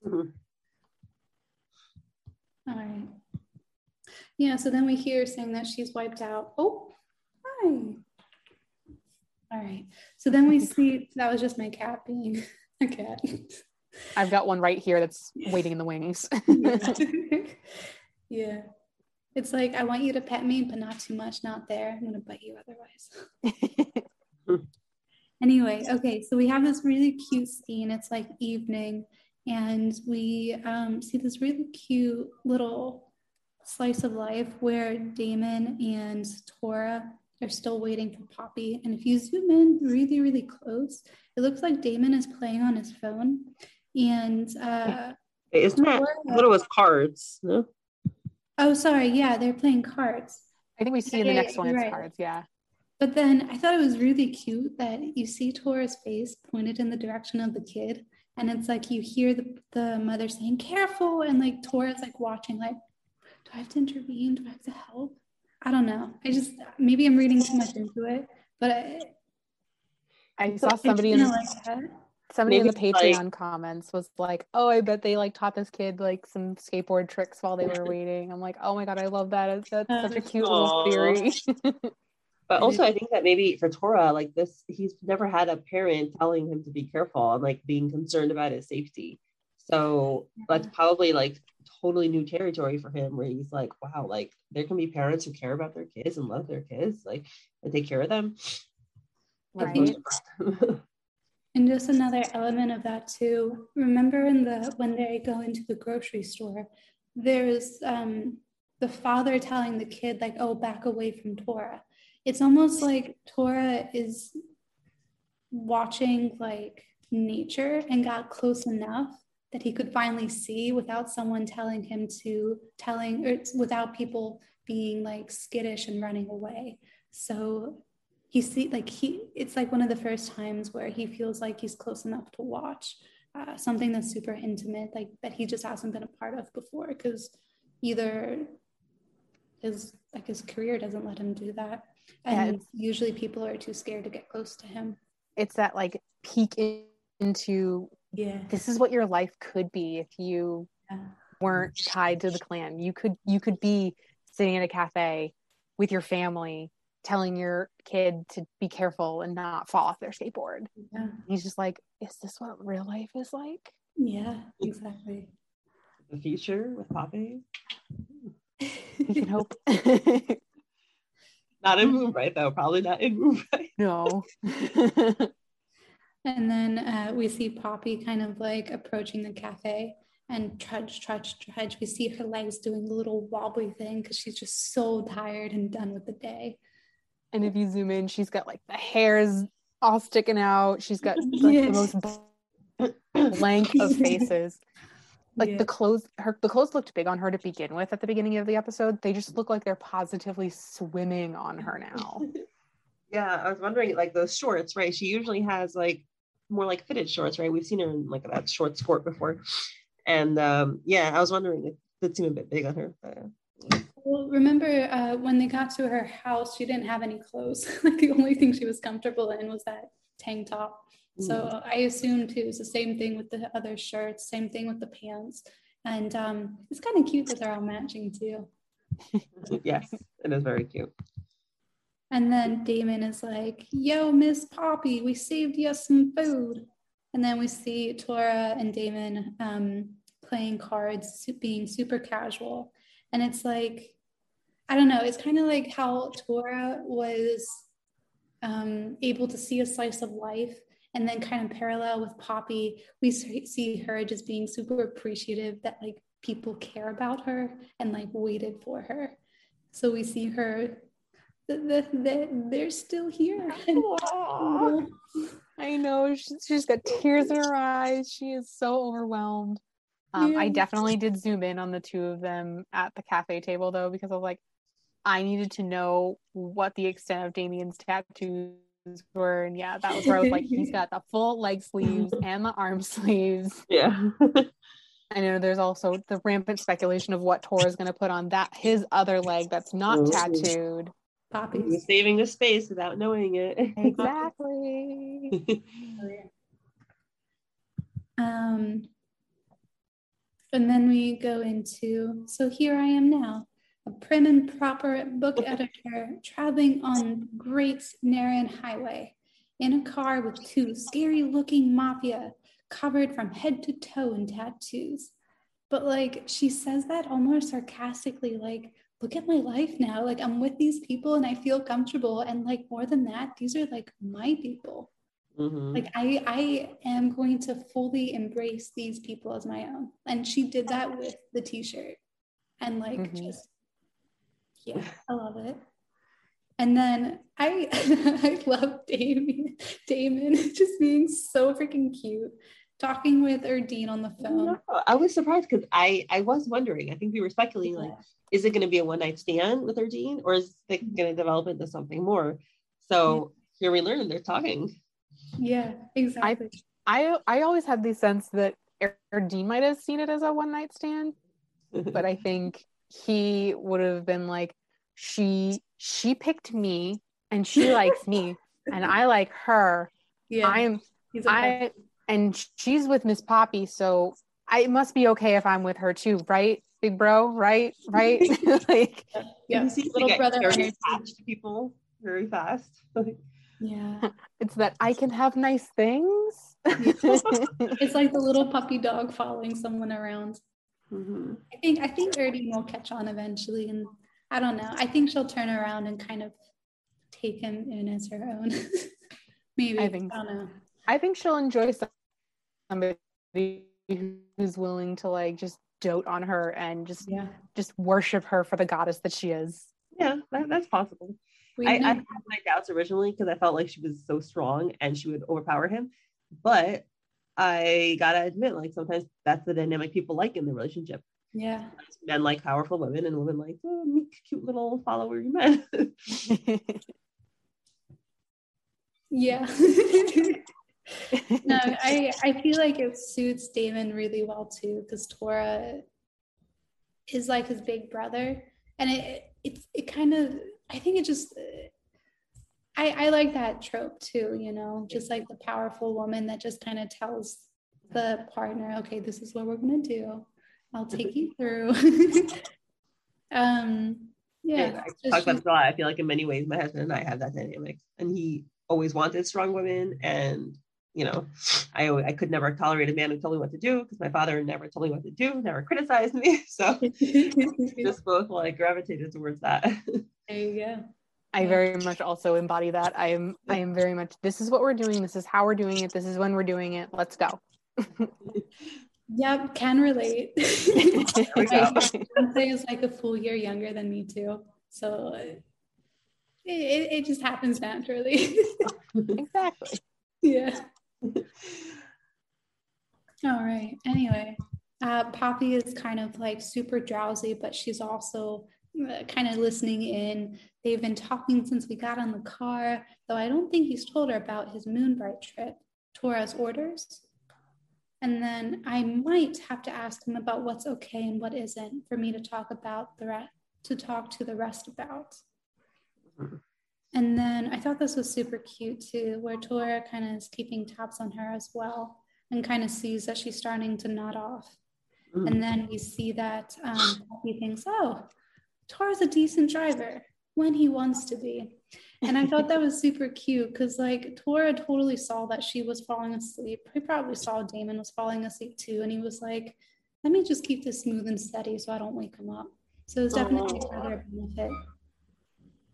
Mhm. All right. Yeah, so then we hear saying that she's wiped out. Oh, hi. All right. So then we see that was just my cat being a cat. I've got one right here that's waiting in the wings. yeah. It's like, I want you to pet me, but not too much, not there. I'm going to bite you otherwise. anyway, okay, so we have this really cute scene. It's like evening, and we um, see this really cute little slice of life where Damien and Tora are still waiting for Poppy. And if you zoom in really, really close, it looks like Damien is playing on his phone. And uh, Wait, Isn't that I thought it was cards? No? oh, sorry, yeah, they're playing cards. I think we see in the Yeah, next one it's right. cards. Yeah. But then I thought it was really cute that you see Tora's face pointed in the direction of the kid. And it's like you hear the, the mother saying, careful. And like Tora's like watching, like, do I have to intervene? Do I have to help? I don't know. I just, maybe I'm reading too much into it. But I, I saw somebody in like that. somebody in the Maybe it's like- Patreon comments was like, "Oh, I bet they like taught this kid like some skateboard tricks while they were waiting." I'm like, "Oh my god, I love that. That's such a cute little theory." But also, I think that maybe for Tora, like this, he's never had a parent telling him to be careful and like being concerned about his safety. So that's probably like totally new territory for him, where he's like, wow, like there can be parents who care about their kids and love their kids, like and take care of them. right. And just another element of that too. Remember in the when they go into the grocery store, there's um, the father telling the kid like, "Oh, back away from Tora." It's almost like Tora is watching like nature and got close enough that he could finally see without someone telling him to telling or without people being like skittish and running away. So he see like he it's like one of the first times where he feels like he's close enough to watch uh, something that's super intimate like that he just hasn't been a part of before because either his like his career doesn't let him do that and it's- usually people are too scared to get close to him It's that like peek in- into yeah this is what your life could be if you weren't tied to the clan. You could you could be sitting in a cafe with your family telling your kid to be careful and not fall off their skateboard. yeah He's just like, is this what real life is like? yeah exactly the future with Poppy. We can hope. Not in Moonbright though, probably not in Moonbright. no. And then uh, we see Poppy kind of like approaching the cafe and trudge, trudge, trudge. We see her legs doing a little wobbly thing because she's just so tired and done with the day. and if you zoom in, she's got like the hairs all sticking out. She's got like Yes. the most blank of faces. Like the clothes, her the clothes looked big on her to begin with at the beginning of the episode. They just look like they're positively swimming on her now. Yeah, I was wondering, like those shorts, right? She usually has like more like fitted shorts, right? We've seen her in like that short skirt before, and um, yeah, I was wondering if it seemed a bit big on her. But, uh, Well, remember uh, when they got to her house, she didn't have any clothes. like the only thing she was comfortable in was that tank top. So I assume too, it's the same thing with the other shirts, same thing with the pants. And um, it's kind of cute that they're all matching too. yes, it is very cute. And then Damien is like, Yo, Miss Poppy, we saved you some food. And then we see Tora and Damien um, playing cards, being super casual. And it's like, I don't know, it's kind of like how Tora was um, able to see a slice of life. And then, kind of parallel with Poppy, we see her just being super appreciative that like people care about her and like waited for her. So we see her that they, they're still here. Aw. I know she's, she's got tears in her eyes. She is so overwhelmed. Um, I definitely did zoom in on the two of them at the cafe table though, because I was like, I needed to know what the extent of Damien's tattoos were. And yeah, that was where I was like, he's got the full leg sleeves and the arm sleeves. Yeah. I know there's also the rampant speculation of what Tor is going to put on that his other leg that's not Ooh. tattooed. Poppies. saving the space without knowing it. Exactly. Um, and then we go into so here I am now, a prim and proper book editor traveling on Great Naren Highway in a car with two scary looking mafia covered from head to toe in tattoos. But like she says that almost sarcastically, like, look at my life now. Like I'm with these people and I feel comfortable. And like more than that, these are like my people Mhm. like i i am going to fully embrace these people as my own and she did that with the t-shirt and like Mhm. just yeah i love it and then i i love damien damien just being so freaking cute talking with erdine on the phone No, I was surprised because I I was wondering. I think we were speculating like, is it going to be a one night stand with Erdine, or is it mm-hmm. going to develop into something more? So here we learn they're talking. yeah exactly I I always had the sense that Erdine might have seen it as a one night stand, but I think he would have been like, she she picked me and she likes me and I like her. yeah I'm he's a I and she's with Miss Poppy, so I it must be okay if I'm with her too, right? Big bro, right? Right? like yeah he seems little get brother very attached to people very fast. yeah it's that I can have nice things. it's like the little puppy dog following someone around Mhm. I think I think Erdine will catch on eventually, and I don't know. I think she'll turn around and kind of take him in as her own. Maybe I think I don't know. I think she'll enjoy somebody who's willing to like just dote on her and just Yeah, just worship her for the goddess that she is. Yeah, that, that's possible. we I, I had my doubts originally because I felt like she was so strong and she would overpower him. But I gotta admit, like sometimes that's the dynamic people like in the relationship. yeah, Men like powerful women, and women like oh, meek, cute little follower men. yeah. no, I I feel like it suits Damien really well too because Tora is like his big brother, and it it it kind of I think it just. I, I like that trope too, you know, just like the powerful woman that just kind of tells the partner, okay, this is what we're gonna do. I'll take you through. um, yeah, I talk about this a lot. I feel like in many ways, my husband and I have that dynamic, and he always wanted strong women, and you know, I I could never tolerate a man who told me what to do because my father never told me what to do, never criticized me. So just both like gravitated towards that. there you go. I very much also embody that. I am I am very much this is what we're doing, this is how we're doing it, this is when we're doing it. Let's go. Yep, can relate. we go. My fiance is like a full year younger than me too, so uh, it, it, it just happens naturally. exactly. yeah. All right. Anyway, uh, Poppy is kind of like super drowsy, but she's also uh, kind of listening in. They've been talking since we got on the car, though I don't think he's told her about his Moonbright trip, Tora's orders. And then I might have to ask him about what's okay and what isn't for me to talk about the re- to talk to the rest about. Mhm. And then I thought this was super cute too, where Tora kind of is keeping tabs on her as well and kind of sees that she's starting to nod off. Mhm. And then we see that um, Poppy thinks, oh, Tora's a decent driver when he wants to be. And I thought that was super cute because, like, Tora totally saw that she was falling asleep. He probably saw Damien was falling asleep too. And he was like, let me just keep this smooth and steady so I don't wake him up. So it's definitely for their benefit.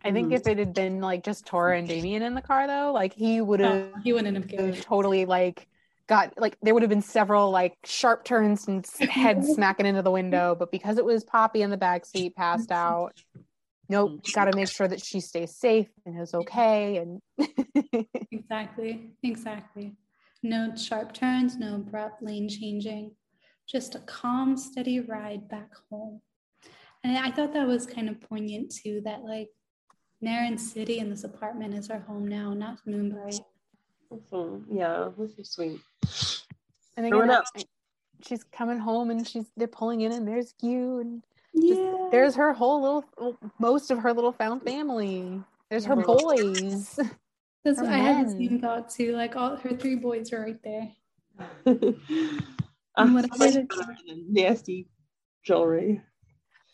I think Mhm. if it had been like just Tora and Damien in the car though, like he would have Oh, he wouldn't have cared. totally like got like there would have been several like sharp turns and s- heads smacking into the window, but because it was Poppy in the back seat passed out, nope, got to make sure that she stays safe and is okay and Exactly, exactly. No sharp turns, no abrupt lane changing. just a calm, steady ride back home. And I thought that was kind of poignant too, that like Naren City and this apartment is our home now, not Moonbright. Awesome. Yeah, that's so sweet. And again, up. She's coming home and she's they're pulling in and there's you and Yeah. there's her whole little most of her little found family. There's her boys. That's her I had the men. same thought too. Like all her three boys are right there. Uh, what I did- nasty jewelry.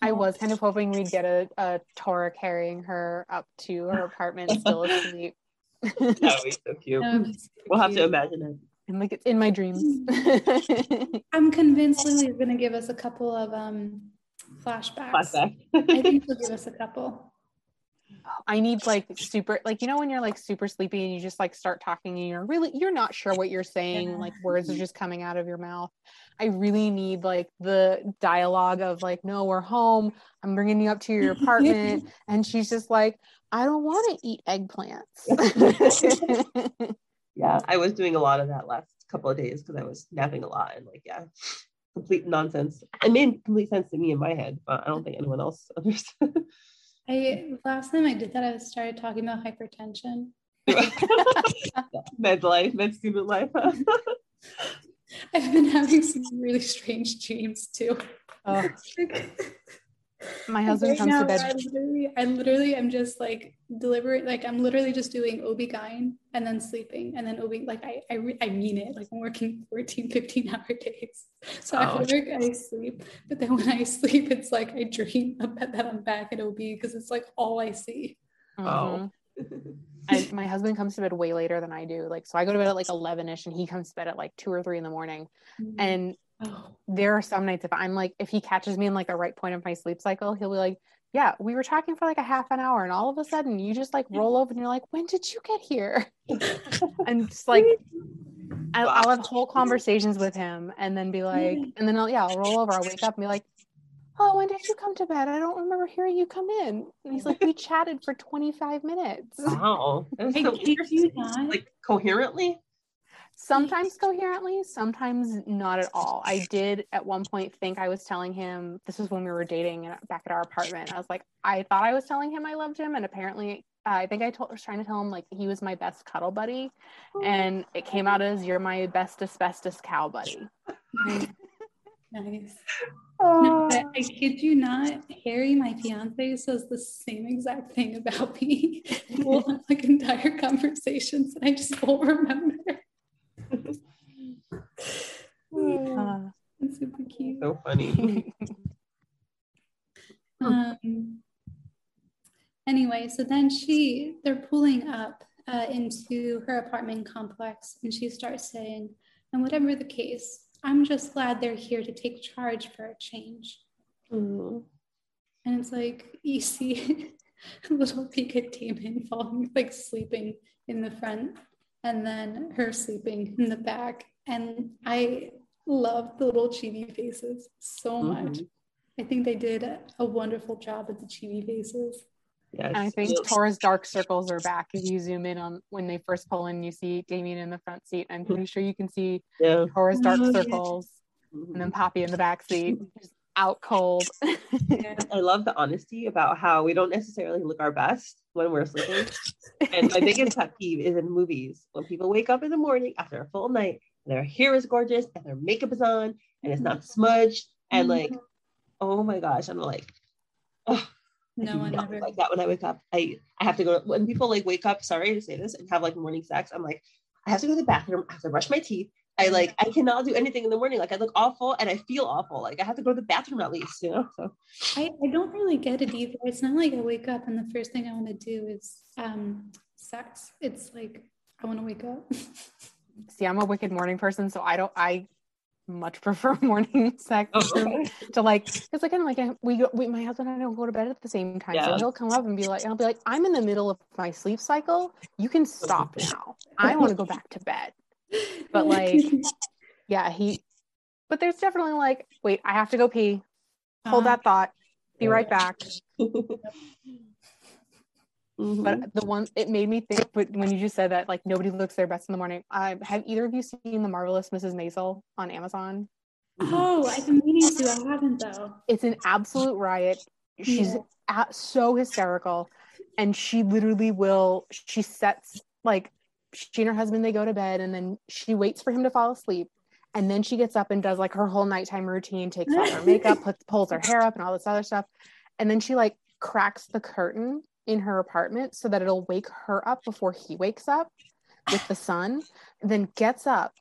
I was kind of hoping we'd get a, a Tora carrying her up to her apartment still asleep. That would be so cute. Be super We'll have to imagine it. and like it's in my dreams. I'm convinced Lily's gonna give us a couple of um flashbacks. Flashback. I think she'll give us a couple. I need like super like you know when you're like super sleepy and you just like start talking and you're really you're not sure what you're saying like words are just coming out of your mouth. I really need like the dialogue of like no we're home. I'm bringing you up to your apartment and she's just like I don't want to eat eggplants. yeah, I was doing a lot of that last couple of days because I was napping a lot and like, yeah, complete nonsense. It made complete sense to me in my head, but I don't think anyone else understood. I last time I did that, I started talking about hypertension. med life, med student life. I've been having some really strange dreams too. Oh, my husband right comes now, to bed I literally, I literally am just like deliberate, like I'm literally just doing OB-GYN and then sleeping and then OB, like I, I, re- I mean it, like I'm working 14, 15 hour days. So Oh. after work, I sleep. But then when I sleep, it's like I dream about that I'm back at OB because it's like all I see. Mhm. Oh. I, my husband comes to bed way later than I do. Like, so I go to bed at like 11 ish and he comes to bed at like two or three in the morning. And oh, there are some nights if I'm like, if he catches me in like the right point of my sleep cycle, he'll be like, yeah, we were talking for like a half an hour and all of a sudden you just like roll over and you're like, when did you get here? and just like, I'll, I'll have whole conversations with him and then be like, and then I'll, yeah, I'll roll over. I'll wake up and be like, oh, when did you come to bed? I don't remember hearing you come in. And he's like, we chatted for 25 minutes. wow. That's so kid you interesting. Like coherently? Sometimes coherently sometimes not at all i did at one point think i was telling him this was when we were dating back at our apartment i was like i thought i was telling him i loved him and apparently uh, i think i told, was trying to tell him like he was my best cuddle buddy and it came out as you're my best asbestos cow buddy nice. No, but I kid you not, Harry, my fiance, says the same exact thing about me. We'll have like entire conversations and I just won't remember. Uh, It's super cute. So funny. Um, anyway, so then she, they're pulling up uh, into her apartment complex and she starts saying, and whatever the case, I'm just glad they're here to take charge for a change. Mm. And it's like you see little Pika Demon falling, like sleeping in the front, and then her sleeping in the back. And I love the little chibi faces so much. Mhm. I think they did a, a wonderful job with the chibi faces. Yes. and i think Tora's dark circles are back if you zoom in on when they first pull in you see damien in the front seat i'm pretty sure you can see yeah. Tora's dark Oh, yeah. circles and then poppy in the back seat just out cold I love the honesty about how we don't necessarily look our best when we're sleeping. And my biggest pet peeve is in movies when people wake up in the morning after a full night and their hair is gorgeous and their makeup is on and it's not mm-hmm. smudged and mm-hmm. like, oh my gosh, I'm like, oh, no one not ever. like that when I wake up. I I have to go when people like wake up. Sorry to say this and have like morning sex. I'm like, I have to go to the bathroom. I have to brush my teeth. I like I cannot do anything in the morning. Like I look awful and I feel awful. Like I have to go to the bathroom at least, you know. So I, I don't really get it either. It's not like I wake up and the first thing I want to do is um, sex. It's like I want to wake up. see i'm a wicked morning person so i don't i much prefer morning sex Oh, to, okay. to like because again like we, go- we my husband and i don't go to bed at the same time so he'll come up and be like and i'll be like i'm in the middle of my sleep cycle you can stop now i want to go back to bed But, like, yeah he but there's definitely like wait i have to go pee hold Uh, that thought be Yeah. right back Mhm. but the one it made me think but when you just said that like nobody looks their best in the morning uh, have either of you seen the marvelous mrs maisel on amazon Oh, I've been meaning to. I haven't though. It's an absolute riot. She's Yeah. a- so hysterical. And she literally will, she sets like she and her husband, they go to bed and then she waits for him to fall asleep. And then she gets up and does like her whole nighttime routine, takes off her makeup, puts, pulls her hair up and all this other stuff. And then she like cracks the curtain in her apartment so that it'll wake her up before he wakes up with the sun. Then gets up,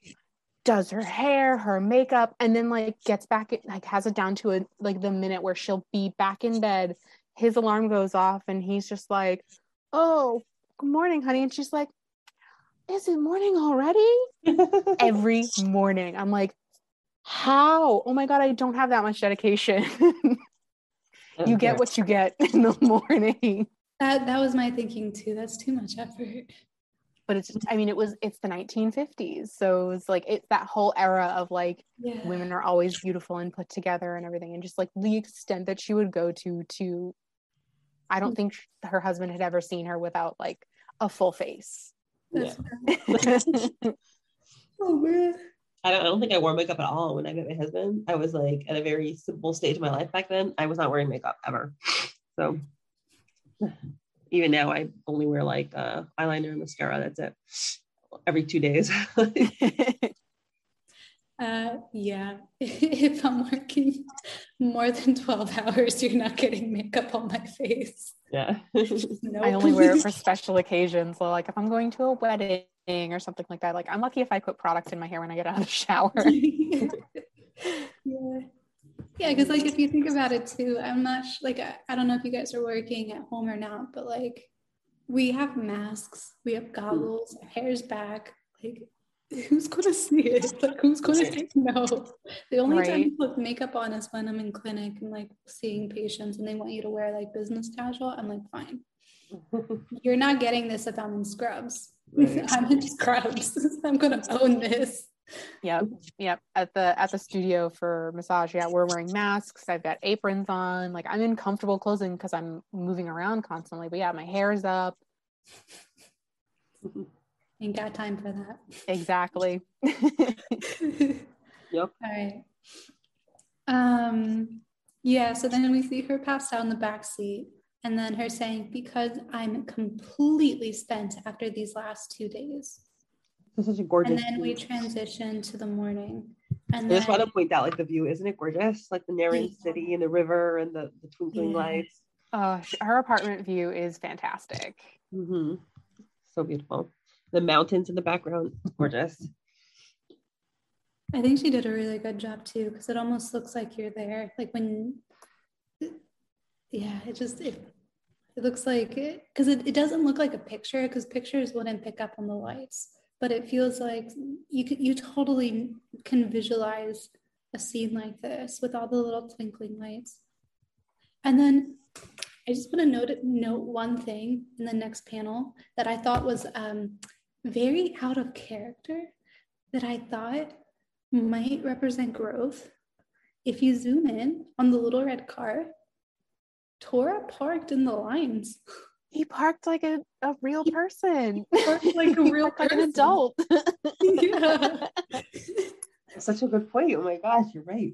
does her hair, her makeup, and then like gets back, it like has it down to a like the minute where she'll be back in bed. His alarm goes off, and he's just like, "Oh, good morning, honey," and she's like, "Is it morning already?" Every morning, I'm like, "How? Oh my god, I don't have that much dedication." you get what you get in the morning. That that was my thinking too. That's too much effort. But it's, I mean, it was, it's the 1950s. So it was like, it's that whole era of like, Yeah. women are always beautiful and put together and everything and just like the extent that she would go to to i don't mm. think her husband had ever seen her without like a full face yeah oh man. I don't, I don't think I wore makeup at all when I met my husband. I was like at a very simple stage of my life back then. I was not wearing makeup ever. So even now, I only wear like uh, eyeliner and mascara. That's it. Every two days. Uh, yeah. if I'm working more than 12 hours, you're not getting makeup on my face. Yeah. No. i only wear it for special occasions so like if i'm going to a wedding or something like that like i'm lucky if i put product in my hair when i get out of the shower yeah. Yeah, because like if you think about it too, I'm not sh- like I, I don't know if you guys are working at home or not, but like we have masks, we have goggles, our hair's back. Like who's gonna see it? Like who's gonna say no? The only time Right. I put makeup on is when I'm in clinic and like seeing patients and they want you to wear like business casual. I'm like, fine. You're not getting this if I'm in scrubs. Right. I'm in scrubs. I'm gonna own this. Yep, yep. At the at the studio for massage, yeah, we're wearing masks. I've got aprons on. Like I'm in comfortable clothing because I'm moving around constantly. But yeah, my hair's up. Ain't got time for that. Exactly. Yep. All right. Um, yeah, so then we see her passed out in the back seat, and then her saying, Because I'm completely spent after these last two days. It's such a gorgeous. And then we transition to the morning. And I then, just want to point out like the view, isn't it gorgeous? Like the Naren Yeah. city and the river and the, the twinkling Yeah. lights. uh, her apartment view is fantastic. Mm-hmm. So beautiful. The mountains in the background, gorgeous. I think she did a really good job too, because it almost looks like you're there. Like when, yeah, it just, it, it looks like, because it, it doesn't look like a picture, because pictures wouldn't pick up on the lights, but it feels like you could, you totally can visualize a scene like this with all the little twinkling lights. And then I just want to note, note one thing in the next panel that I thought was um, very out of character that I thought might represent growth. If you zoom in on the little red car, Tora parked in the lines. He parked like a, a real person. parked like a real parked like an adult. yeah. Such a good point. Oh my gosh, you're right.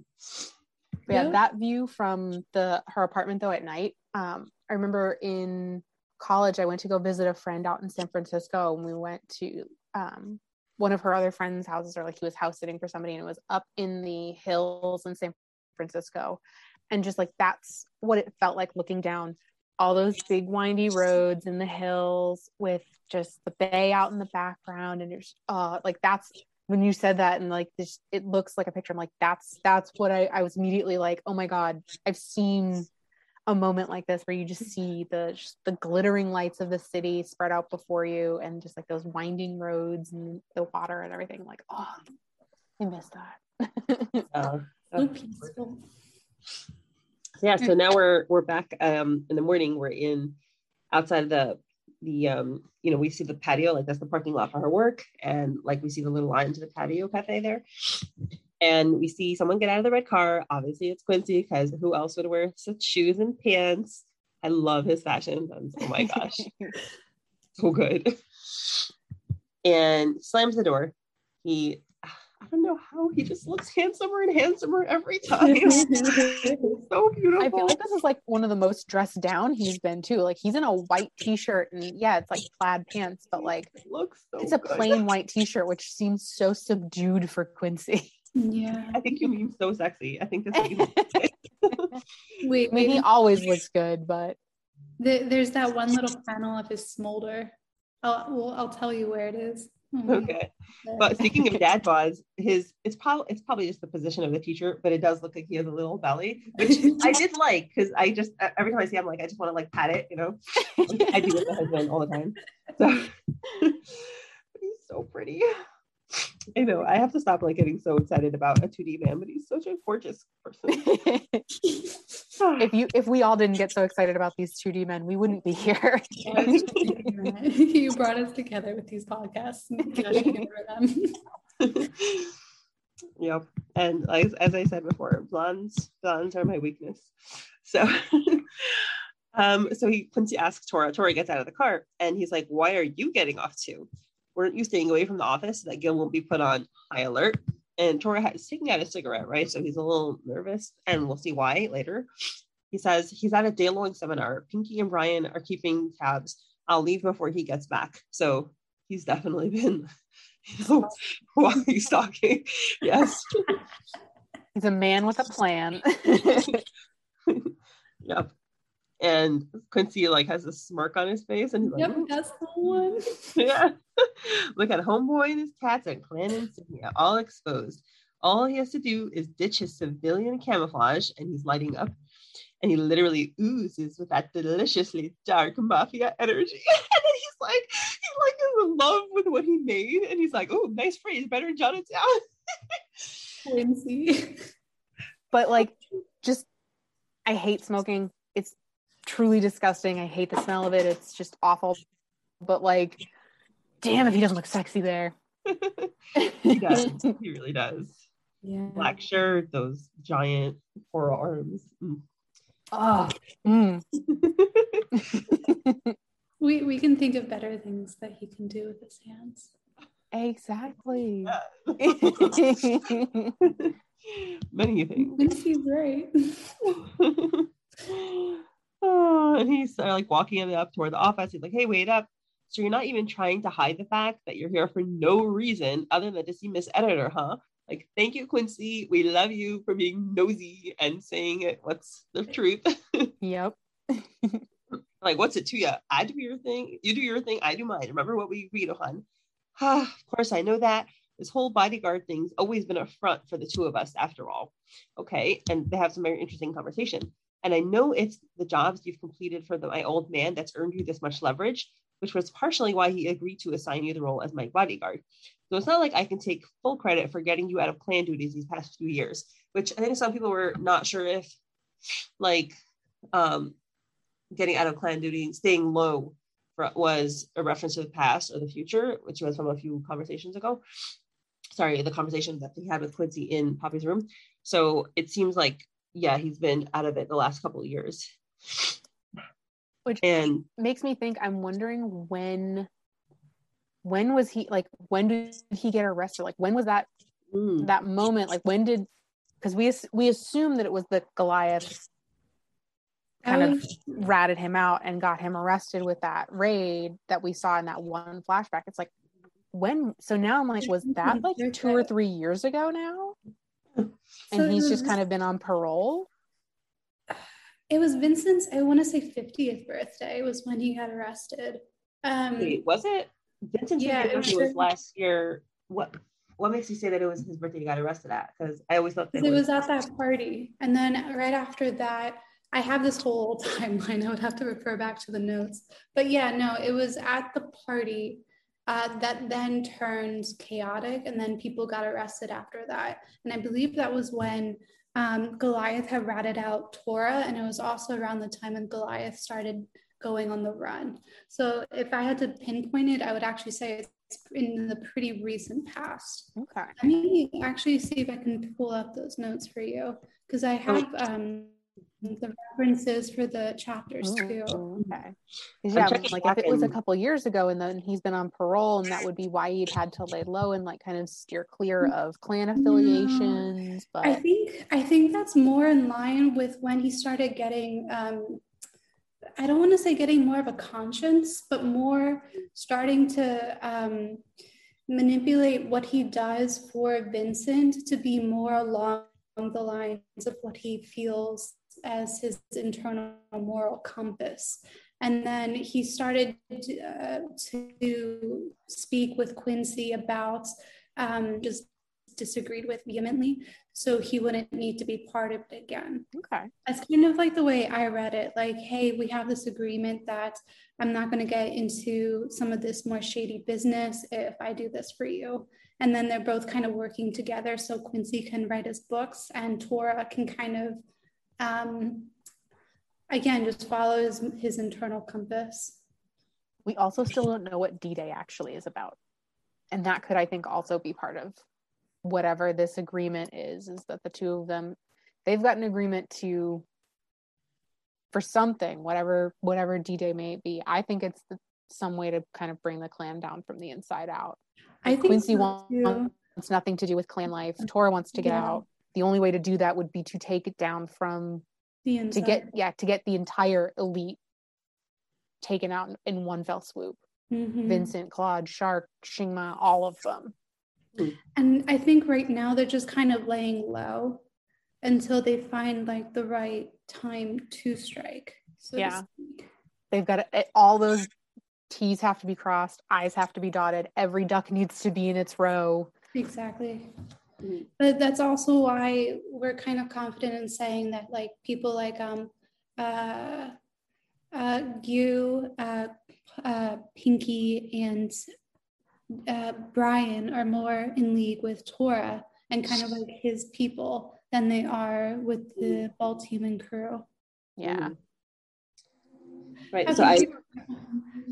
yeah Yeah. that view from the her apartment though at night um i remember in college i went to go visit a friend out in san francisco and we went to um one of her other friends houses or like he was house sitting for somebody and it was up in the hills in san francisco. And just like that's what it felt like looking down all those big windy roads in the hills with just the bay out in the background and it's uh like that's when you said that and like this it looks like a picture i'm like that's that's what i i was immediately like oh my god i've seen a moment like this where you just see the just the glittering lights of the city spread out before you and just like those winding roads and the water and everything like oh i miss that. Uh, So peaceful. yeah so now we're we're back um in the morning. We're in outside of the the um you know we see the patio like that's the parking lot for her work. And like we see the little line to the patio cafe there and we see someone get out of the red car obviously it's quincy because who else would wear such shoes and pants i love his fashion oh my gosh so good and slams the door he I don't know how he just looks handsomer and handsomer every time. so beautiful. I feel like this is like one of the most dressed down he's been too. Like he's in a white t-shirt and yeah, it's like plaid pants, but like It looks so it's a good. plain white t-shirt, which seems so subdued for Quincy. Yeah. I think you mean so sexy. I think that's what you Wait, I mean, he always looks good, but There- There's that one little panel of his smolder. I'll well, I'll tell you where it is. Oh, okay. But speaking of dad bods, his it's probably it's probably just the position of the teacher, but it does look like he has a little belly, which I did like because I just every time I see him, like I just want to like pat it, you know. I do with my husband all the time. So but he's so pretty. I know I have to stop like getting so excited about a 2D man, but he's such a gorgeous person. if you if we all didn't get so excited about these 2D men, we wouldn't be here. you brought us together with these podcasts. gushing over them. yep. And as, as I said before, blondes, blondes are my weakness. So um, so he Quincy asks Tora, Tora gets out of the car and he's like, Why are you getting off too? Weren't you staying away from the office so that Gil won't be put on high alert? And Tora is taking out a cigarette, right? So he's a little nervous, and we'll see why later. He says he's at a day-long seminar. Pinky and Brian are keeping tabs. I'll leave before he gets back. So he's definitely been you know, while he's talking. Yes. He's a man with a plan. yep. And Quincy like has a smirk on his face and he's like, Yep, that's the one. yeah. Look at homeboy and his cats and clan insignia all exposed. All he has to do is ditch his civilian camouflage and he's lighting up. And he literally oozes with that deliciously dark mafia energy. and then he's like, he like is in love with what he made. And he's like, oh, nice phrase, better jot it down. But like just I hate smoking. It's truly disgusting. I hate the smell of it. It's just awful. But like damn if he doesn't look sexy there. he does. He really does. Yeah. Black shirt, those giant forearms. Mm. oh, mm. We we can think of better things that he can do with his hands. exactly. Many things. Quincy's right. oh, and he's uh, like walking up toward the office. He's like, "Hey, wait up! So you're not even trying to hide the fact that you're here for no reason other than to see Miss Editor, huh? Like, thank you, Quincy. We love you for being nosy and saying it. What's the truth? yep. like, what's it to you? I do your thing. You do your thing. I do mine. Remember what we agreed on? Of course, I know that. This whole bodyguard thing's always been a front for the two of us, after all. Okay. And they have some very interesting conversation. And I know it's the jobs you've completed for the, my old man that's earned you this much leverage, which was partially why he agreed to assign you the role as my bodyguard. So it's not like I can take full credit for getting you out of clan duties these past few years, which I think some people were not sure if, like, um, getting out of clan duty, staying low for, was a reference to the past or the future, which was from a few conversations ago. Sorry, the conversation that he had with Quincy in Poppy's room. So it seems like, yeah, he's been out of it the last couple of years. Which And makes me think I'm wondering when when was he like when did he get arrested? Like when was that mm, that moment? Like when did because we we assume that it was the Goliath kind I of ratted him out and got him arrested with that raid that we saw in that one flashback. It's like when so now I'm like, was that like two or three years ago now? And So he's just kind of been on parole. It was Vincent's, I want to say 50th birthday was when he got arrested. Um, wait, was it? Vincent's Yeah, birthday was birthday was last year. What what makes you say that it was his birthday he got arrested at? Because I always thought that it was at that party. And then right after that, I have this whole timeline. I would have to refer back to the notes. But yeah, no, it was at the party uh, that then turns chaotic. And then people got arrested after that. And I believe that was when um, Goliath had ratted out Tora. And it was also around the time when Goliath started going on the run. So if I had to pinpoint it, I would actually say it's in the pretty recent past. Okay. Let me actually see if I can pull up those notes for you because I have um the references for the chapters too. Ooh, okay. 'Cause, Yeah, like if it was a couple years ago and then he's been on parole, and that would be why he'd had to lay low and like kind of steer clear of clan affiliations. But I think I think that's more in line with when he started getting um I don't want to say getting more of a conscience, but more starting to um, manipulate what he does for Vincent to be more along the lines of what he feels as his internal moral compass. And then he started uh, to speak with Quincy about um, just disagreed with vehemently, so he wouldn't need to be part of it again. okay. That's kind of like the way I read it. Like, hey, we have this agreement that I'm not going to get into some of this more shady business if I do this for you. And then they're both kind of working together so Quincy can write his books and Tora can kind of, um, again, just follow his, his internal compass. We also still don't know what D Day actually is about. And that could, I think, also be part of whatever this agreement is, is that the two of them, they've got an agreement to, for something, whatever, whatever D Day may be. I think it's the, some way to kind of bring the clan down from the inside out. I think Quincy so, wants, wants nothing to do with clan life. Tora wants to get Yeah. out. The only way to do that would be to take it down from The to get yeah to get the entire elite taken out in, one fell swoop. Mhm. Vincent, Claude, Shark, Shingma, all of them. And I think right now they're just kind of laying low until they find like the right time to strike. So Yeah. speak. They've got to, all those T's have to be crossed, I's have to be dotted. Every duck needs to be in its row. Exactly. Mhm. But that's also why we're kind of confident in saying that like people like um uh uh Gyu, uh, uh Pinky and uh Brian are more in league with Tora and kind of like his people than they are with the ball team and crew. Yeah. Mm. Right. So I,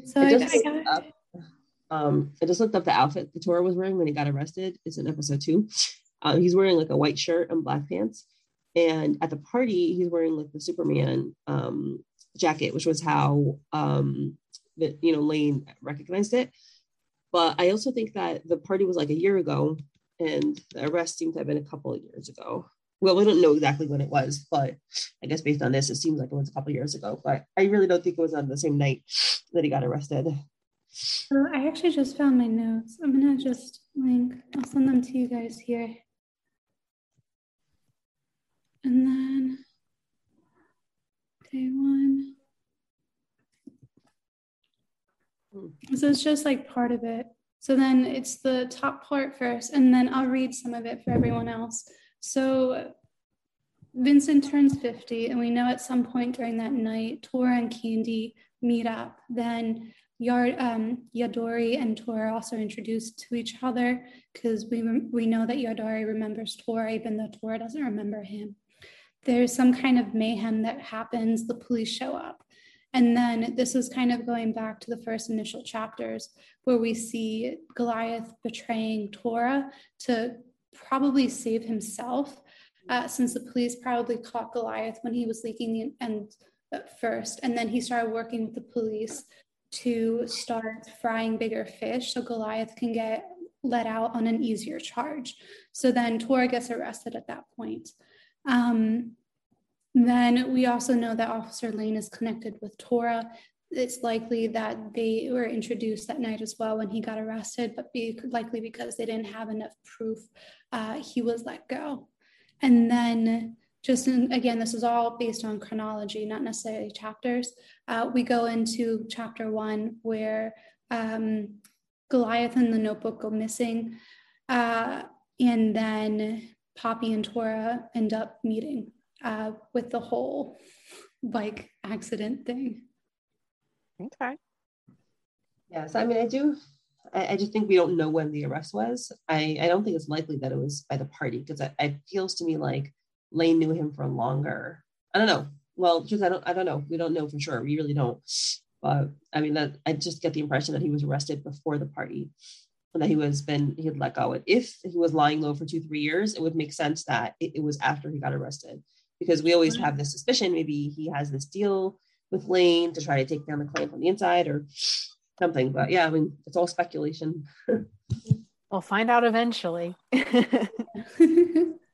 so I I, just I looked got up, um, I just looked up the outfit the Tora was wearing when he got arrested. It's in episode two. Um, he's wearing like a white shirt and black pants, and at the party he's wearing like the Superman um, jacket, which was how um, that you know Lane recognized it. But I also think that the party was like a year ago, and the arrest seemed to have been a couple of years ago. Well, we don't know exactly when it was, but I guess based on this, it seems like it was a couple of years ago. But I really don't think it was on the same night that he got arrested. So I actually just found my notes. I'm gonna just link. I'll send them to you guys here. And then day one. Hmm. So it's just like part of it. So then it's the top part first, and then I'll read some of it for everyone else. So Vincent turns 50, and we know at some point during that night, Tora and Candy meet up. Then Um, Yadori and Tora are also introduced to each other because we, we know that Yadori remembers Tora, even though Tora doesn't remember him. There's some kind of mayhem that happens, the police show up. And then this is kind of going back to the first initial chapters where we see Goliath betraying Tora to probably save himself, uh, since the police probably caught Goliath when he was leaking the end at first. And then he started working with the police to start frying bigger fish so Goliath can get let out on an easier charge. So then Tora gets arrested at that point. Um, then we also know that Officer Lane is connected with Tora. It's likely that they were introduced that night as well when he got arrested, but be, likely because they didn't have enough proof, uh, he was let go. And then, just in, again, this is all based on chronology, not necessarily chapters. Uh, we go into chapter one where um, Goliath and the notebook go missing. Uh, and then Poppy and Tora end up meeting uh, with the whole bike accident thing. Okay. Yes, I mean, I do. I, I just think we don't know when the arrest was. I, I don't think it's likely that it was by the party because it, it feels to me like Lane knew him for longer. I don't know. Well, just I don't. I don't know. We don't know for sure. We really don't. But I mean, that I just get the impression that he was arrested before the party, and that he was been he had let go. And if he was lying low for two three years, it would make sense that it, it was after he got arrested because we always have this suspicion maybe he has this deal with Lane to try to take down the clan from the inside or something. But yeah, I mean, it's all speculation. we'll find out eventually. oh,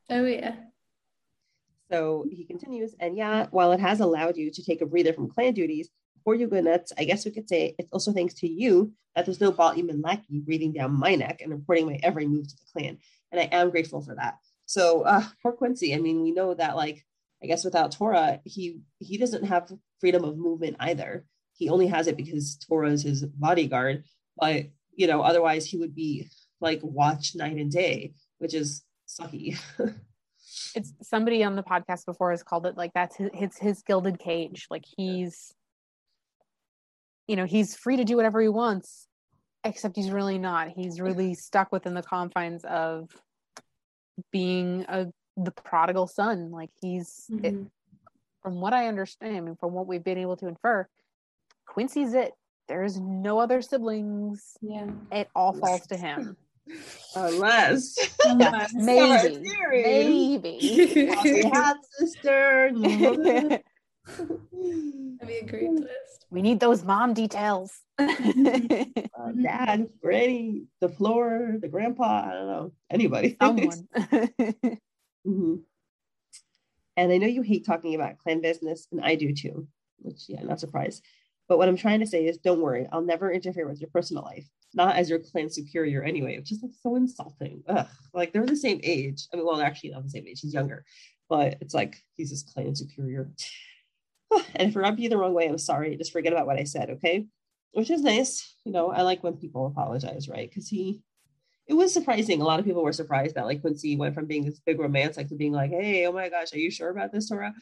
yeah. So he continues, and yeah, while it has allowed you to take a breather from clan duties, before you go nuts, I guess we could say it's also thanks to you that there's no Baltimore lackey breathing down my neck and reporting my every move to the clan. And I am grateful for that. So uh, poor Quincy. I mean, we know that like I guess without Tora, he he doesn't have freedom of movement either. He only has it because Tora is his bodyguard. But you know, otherwise he would be like watched night and day, which is sucky. it's somebody on the podcast before has called it like that's his, his his gilded cage. Like he's you know, he's free to do whatever he wants, except he's really not. He's really stuck within the confines of being a the prodigal son. Like he's mm-hmm. it, from what I understand I and from what we've been able to infer, Quincy's it. There's no other siblings. Yeah. It all falls to him. Unless, Unless maybe, maybe. half sister. That'd be a great twist. We need those mom details. uh, dad, granny, the floor, the grandpa. I don't know anybody. Someone. Mm-hmm. And I know you hate talking about clan business, and I do too, which, yeah, not surprised. But what I'm trying to say is don't worry, I'll never interfere with your personal life, not as your clan superior anyway, which is like so insulting. Ugh. Like they're the same age. I mean, well, actually not the same age, he's younger, but it's like he's his clan superior. and if I rub you the wrong way, I'm sorry. Just forget about what I said, okay? Which is nice. You know, I like when people apologize, right? Because he it was surprising. A lot of people were surprised that like Quincy went from being this big romance like to being like, hey, oh my gosh, are you sure about this, Tora?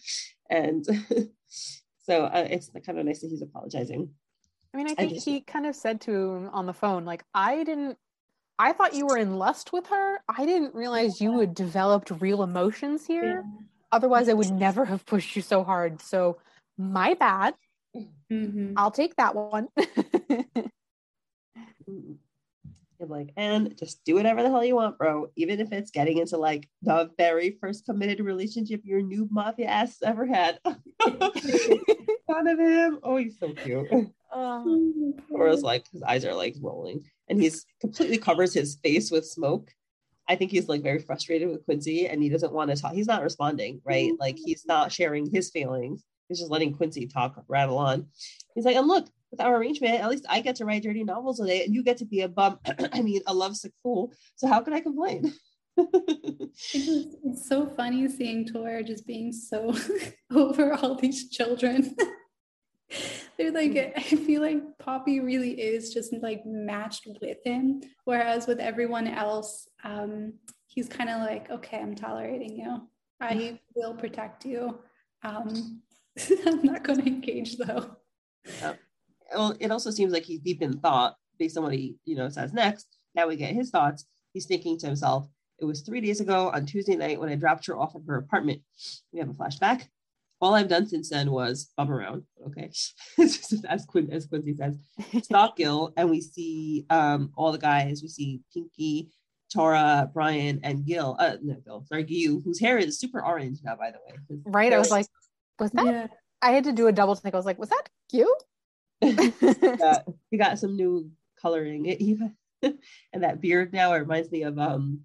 And so uh, it's kind of nice that he's apologizing. I mean, I think I just, he kind of said to him on the phone, like, I didn't, I thought you were in lust with her. I didn't realize you had developed real emotions here. Yeah. Otherwise, I would never have pushed you so hard. So, my bad. Mm-hmm. I'll take that one. You're like, and just do whatever the hell you want, bro. Even if it's getting into like the very first committed relationship your new mafia ass ever had. Fun of him. Oh, he's so cute. Um, or like his eyes are like rolling and he's completely covers his face with smoke. I think he's like very frustrated with Quincy and he doesn't want to talk. He's not responding, right? Like he's not sharing his feelings. He's just letting Quincy talk, rattle on. He's like, and look, with our arrangement, at least I get to write dirty novels a day and you get to be a bum, I mean, a lovesick fool. So how can I complain? it's, it's so funny seeing Tor just being so over all these children. They're like, I feel like Poppy really is just like matched with him. Whereas with everyone else, um, he's kind of like, okay, I'm tolerating you. I will protect you. Um, I'm not going to engage though. Yep well, it also seems like he's deep in thought based on what he, you know, says next. Now we get his thoughts. He's thinking to himself, it was three days ago on Tuesday night when I dropped her off at her apartment. We have a flashback. All I've done since then was bum around. Okay. as, Quin- as Quincy says, stalk Gil. And we see um, all the guys. We see Pinky, Tora, Brian, and Gil. Uh, no, Gil, sorry, Gil, whose hair is super orange now, by the way. His right. I was like, was that? Yeah. I had to do a double take. I was like, was that Gil? got, he got some new coloring. It, he, and that beard now it reminds me of um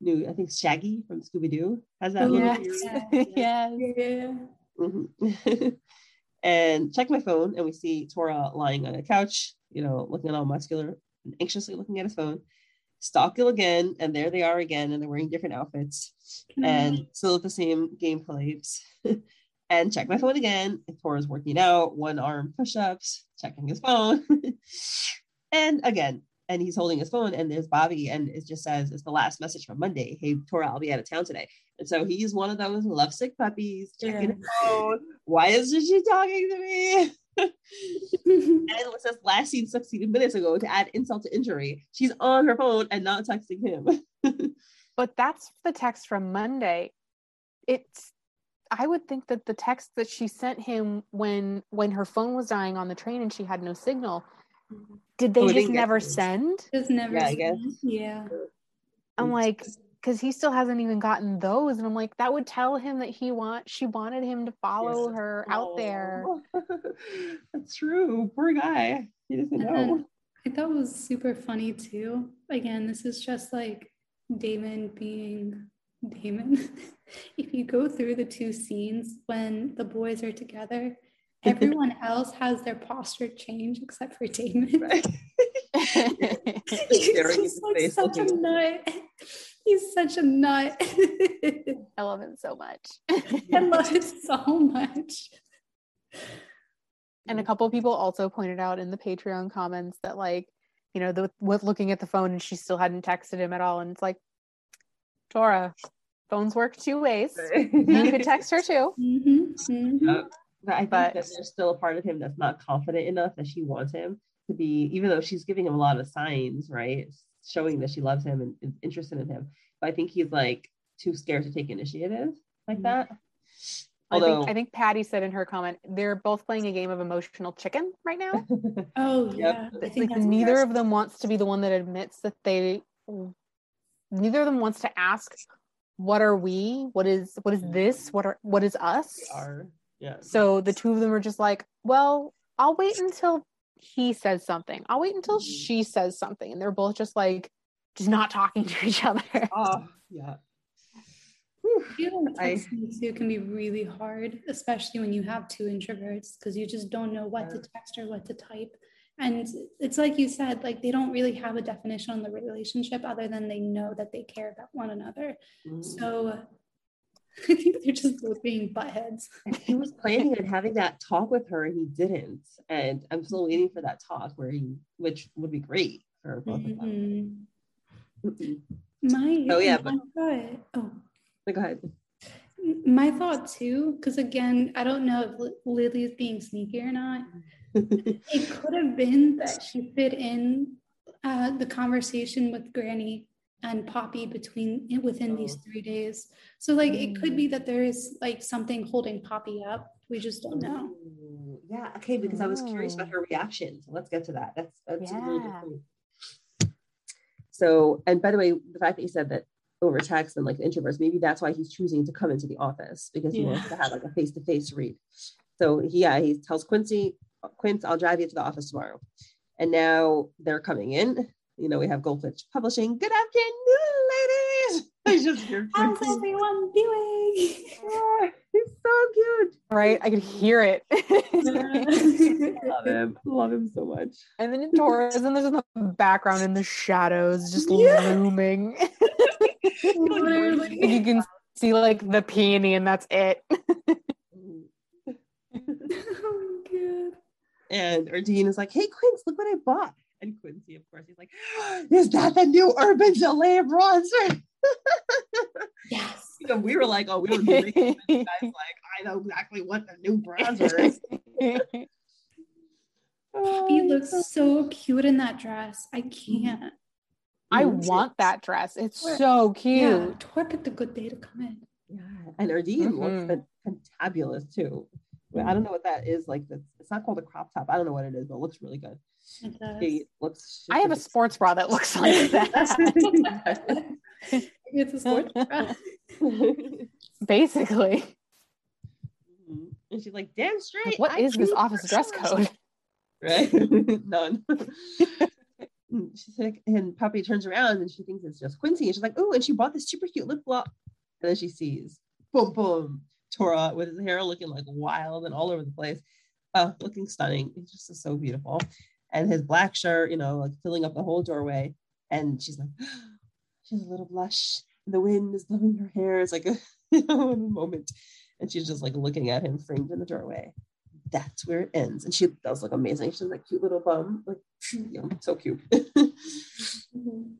new I think Shaggy from Scooby Doo has that little yes. beard. Yeah. yeah. Mm-hmm. and check my phone and we see Tora lying on a couch, you know, looking all muscular and anxiously looking at his phone. Stalk again, and there they are again, and they're wearing different outfits and still at the same gameplays and check my phone again. If Tora's working out, one arm push ups, checking his phone. and again, and he's holding his phone, and there's Poppy, and it just says it's the last message from Monday. Hey, Tora, I'll be out of town today. And so he's one of those lovesick puppies checking yeah. phone. Why isn't she talking to me? and it says last seen 16 minutes ago to add insult to injury. She's on her phone and not texting him. but that's the text from Monday. It's I would think that the text that she sent him when when her phone was dying on the train and she had no signal, did they oh, just never send? Just never. Yeah, I guess. Yeah. I'm like, because he still hasn't even gotten those, and I'm like, that would tell him that he want she wanted him to follow Yes. her out oh. there. Oh, That's true. Poor guy. He doesn't And know. then I thought it was super funny too. Again, this is just like Damien being Damien. if you go through the two scenes when the boys are together, everyone else has their posture change except for Damien. Right? He's just like face, such a nut. He's such a nut. I love him so much. I love him so much. and a couple of people also pointed out in the Patreon comments that like, you know, the with looking at the phone and she still hadn't texted him at all, and it's like, Tora, phones work two ways. You could text her too. Mhm, mhm. Yep. But I think But- that there's still a part of him that's not confident enough that she wants him to be, even though she's giving him a lot of signs, right? Showing that she loves him and is interested in him. But I think he's like too scared to take initiative like Mhm. that. I Although, think I think Patty said in her comment, they're both playing a game of emotional chicken right now. Oh Yep. yeah. I think like neither of them wants to be the one that admits that they neither of them wants to ask what are we what is what is this what are what is us are yeah. so the two of them are just like well i'll wait until he says something i'll wait until Mhm. she says something and they're both just like just not talking to each other Oh, yeah. Whew. Feeling texting too can be really hard, especially when you have two introverts, because you just don't know what to text or what to type. And it's like you said, like they don't really have a definition on the relationship other than they know that they care about one another. Mm. So I think they're just both being buttheads. He was planning on having that talk with her and he didn't. And I'm still waiting for that talk where he, which would be great for both of them. Mhm. Mm-mm. My Oh, yeah, my thought, oh But go ahead. my thought too, because again, I don't know if Li- Lily's being sneaky or not. It could have been that she fit in uh, the conversation with Granny and Poppy between eh, within these Oh. three days. So like it could be mm. that there is like something holding Poppy up. We just don't know. Ooh, Yeah, okay, because I was curious about Oh. her reaction. So let's get to that. That's that's a really good point. So, and by the way, the fact that you said that over text and like introverts, maybe that's why he's choosing to come into the office because he wants to have like a face-to-face read. So yeah, he tells Quincy, Quince, I'll drive you to the office tomorrow. And now they're coming in. You know, we have Goldfish Publishing. Good afternoon, ladies. I just hear How's everyone doing? He's so cute. right i could hear it Love him. Love him so much. and then in taurus and there's in the background in the shadows just Yeah. looming Literally. you can see like the peony and that's it oh my god. and Erdine is like, "Hey, Quince, look what I bought." And Quincy, of course, he's like, "Is that the new Urban Decay bronzer?" Yes. you know, we were like, "Oh, we were making guy's like, I know exactly what the new bronzer is." Poppy Oh, looks so cute in that dress. I Mm-hmm. can't. I Mhm. want that dress. It's Where- so cute. Yeah, Tor picked a good day to come in. Yeah, and Erdine Mhm. looks fan- fantabulous too. I don't know what that is. Like, that's, it's not called a crop top. I don't know what it is, but it looks really good. It looks. I have a sports bra that looks like that. it's a sports bra. Basically. Mhm. And she's like, damn straight. What I is this office dress code? Right? None. Mm, she's like, and Poppy turns around and she thinks it's just Quincy. And she's like, oh, and she bought this super cute lip gloss. And then she sees, boom, boom, Tora with his hair looking like wild and all over the place. Uh, looking stunning. He just is so beautiful. And his black shirt, you know, like filling up the whole doorway. And she's like, she has a little blush. And the wind is blowing her hair. It's like a you know, moment. And she's just like looking at him framed in the doorway. That's where it ends. And she does look amazing. She's like cute little bum. Like, you know, so cute. Mhm.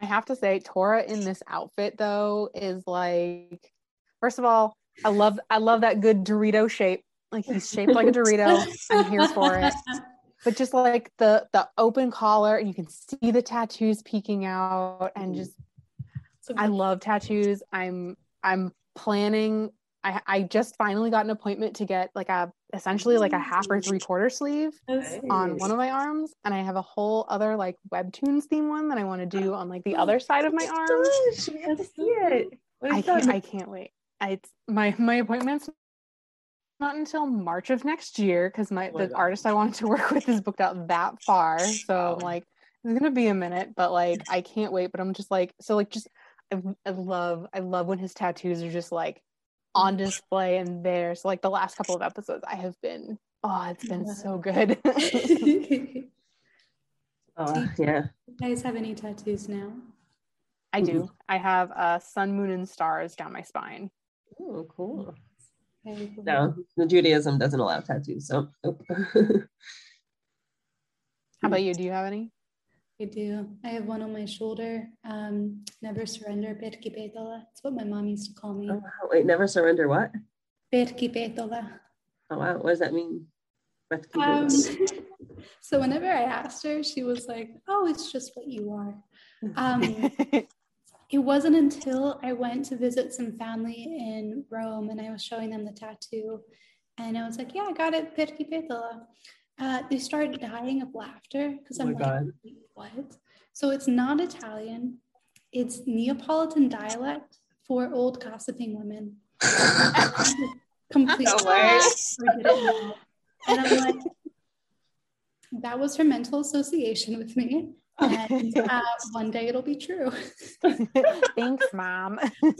I have to say, Tora in this outfit though is like, first of all, I love I love that good Dorito shape. Like he's shaped like a Dorito. I'm here for it. But just like the the open collar, and you can see the tattoos peeking out, and Mhm. just So I love tattoos. I'm I'm planning. I, I just finally got an appointment to get like a essentially like a half or three quarter sleeve on one of my arms, and I have a whole other like webtoons theme one that I want to do on like the other side of my arm. We have to see it. I can't? I can't wait. I, it's my my appointment's not until March of next year because my Oh my the artist I wanted to work with is booked out that far. So I'm like, it's gonna be a minute, but like I can't wait. But I'm just like, so like just I, I love I love when his tattoos are just like on display and there. So like the last couple of episodes I have been oh it's been so good. you Oh, yeah. guys have any tattoos now? I do. I have uh sun, moon, and stars down my spine. Oh, cool. Very cool. No, the Judaism doesn't allow tattoos, so nope. How about you? Do you have any? I do. I have one on my shoulder. Um, never surrender, Perki Petola. It's what my mom used to call me. oh, wow. Wait, never surrender. What? Perki Petola. Oh wow, what does that mean? Um, so whenever I asked her, she was like, "Oh, it's just what you are." Um, it wasn't until I went to visit some family in Rome and I was showing them the tattoo, and I was like, "Yeah, I got it, Perki Petola." Uh, they started dying of laughter because Oh I'm my like, God. "What?" So it's not Italian; it's Neapolitan dialect for old gossiping women. Completely. No way. I didn't know. And I'm like, that was her mental association with me. And uh, one day it'll be true. Thanks, mom.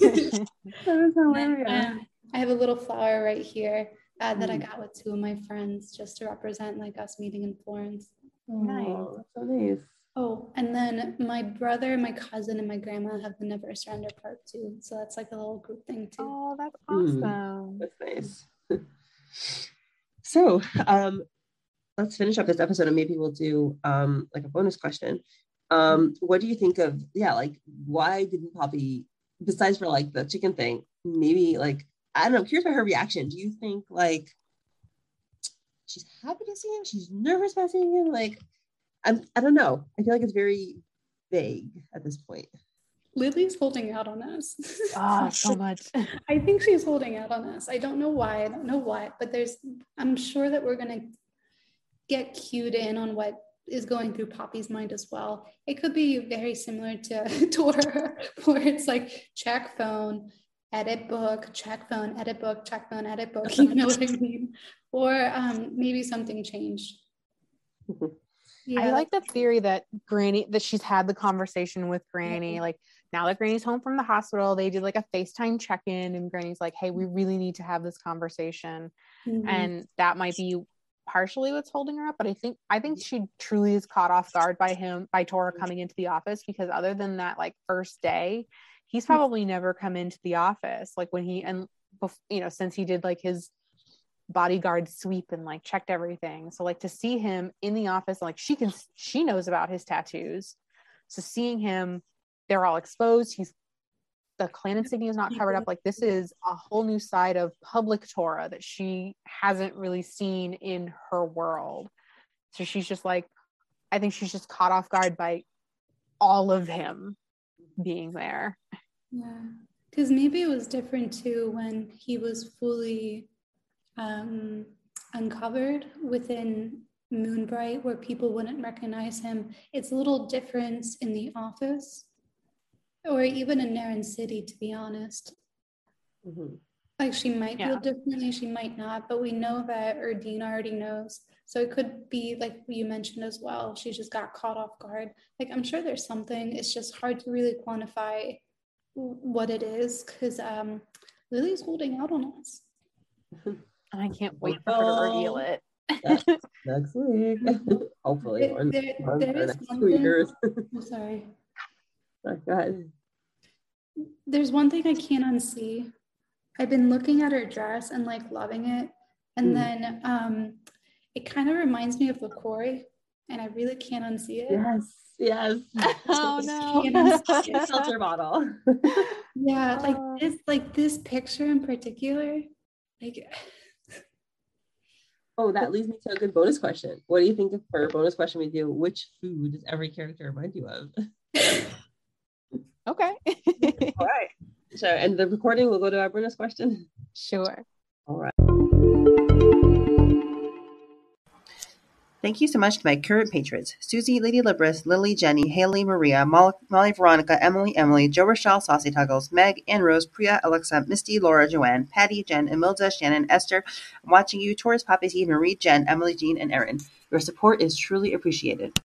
That is hilarious. Um, I have a little flower right here uh, that I Mm. got with two of my friends just to represent like us meeting in Florence. Nice. Oh, that's so nice. Oh, and then my brother, my cousin, and my grandma have the Never Surrender part too. So that's like a little group thing too. oh, that's Mm. awesome. That's nice. so, um, let's finish up this episode and maybe we'll do um like a bonus question. Um, what do you think of yeah, like why didn't Poppy, besides for like the chicken thing, maybe like I don't know, curious about her reaction. Do you think like she's happy to see him? She's nervous about seeing him? Like, I'm I don't know. I feel like it's very vague at this point. Lily's holding out on us. Oh, so much. I think she's holding out on us. I don't know why. I don't know what, but there's. I'm sure that we're gonna get cued in on what is going through Poppy's mind as well. It could be very similar to to her, where it's like check phone, edit book, check phone, edit book, check phone, edit book. You know what I mean? Or um, maybe something changed. I like the theory that Granny that she's had the conversation with Granny. Like now that Granny's home from the hospital, they did like a FaceTime check-in, and Granny's like, "Hey, we really need to have this conversation," Mhm. and that might be partially what's holding her up. But I think I think she truly is caught off guard by him by Tora coming into the office because other than that, like first day, he's probably never come into the office. Like when he and you know since he did like his bodyguard sweep and like checked everything. So like to see him in the office, like she can she knows about his tattoos. So seeing him, they're all exposed. He's the clan insignia is not covered up. Like this is a whole new side of public Tora that she hasn't really seen in her world. So she's just like, I think she's just caught off guard by all of him being there. Yeah, because maybe it was different too when he was fully um, uncovered within Moonbright, where people wouldn't recognize him. It's a little difference in the office, or even in Naren City, to be honest. Mhm. Like she might feel differently, she might not, but we know that Erdine already knows. So it could be like you mentioned as well. She just got caught off guard. Like I'm sure there's something. It's just hard to really quantify what it is because um, Lily's holding out on us. And I can't wait for her to reveal it. Next week. Hopefully. There- or there- month there next two years. I'm sorry. Sorry, go ahead. There's one thing I can't unsee. I've been looking at her dress and like loving it. And Mm. then um, it kind of reminds me of the quarry, and I really can't unsee it. Yes, yes. Oh no. The filter bottle. Yeah, like Oh. this, like this picture in particular, like Oh, that leads me to a good bonus question. What do you think if for a bonus question we do? Which food does every character remind you of? Okay. All right. So, and the recording will go to our bonus question. Sure. All right. Thank you so much to my current patrons Susie, Lady Libris, Lily, Jenny, Haley, Maria, Molly, Veronica, Emily, Emily, Joe Rochelle, Saucy Tuggles, Meg, Ann Rose, Priya, Alexa, Misty, Laura, Joanne, Patty, Jen, Emilda, Shannon, Esther. I'm watching you, Taurus, Poppy, Marie, Jen, Emily, Jean, and Erin. Your support is truly appreciated.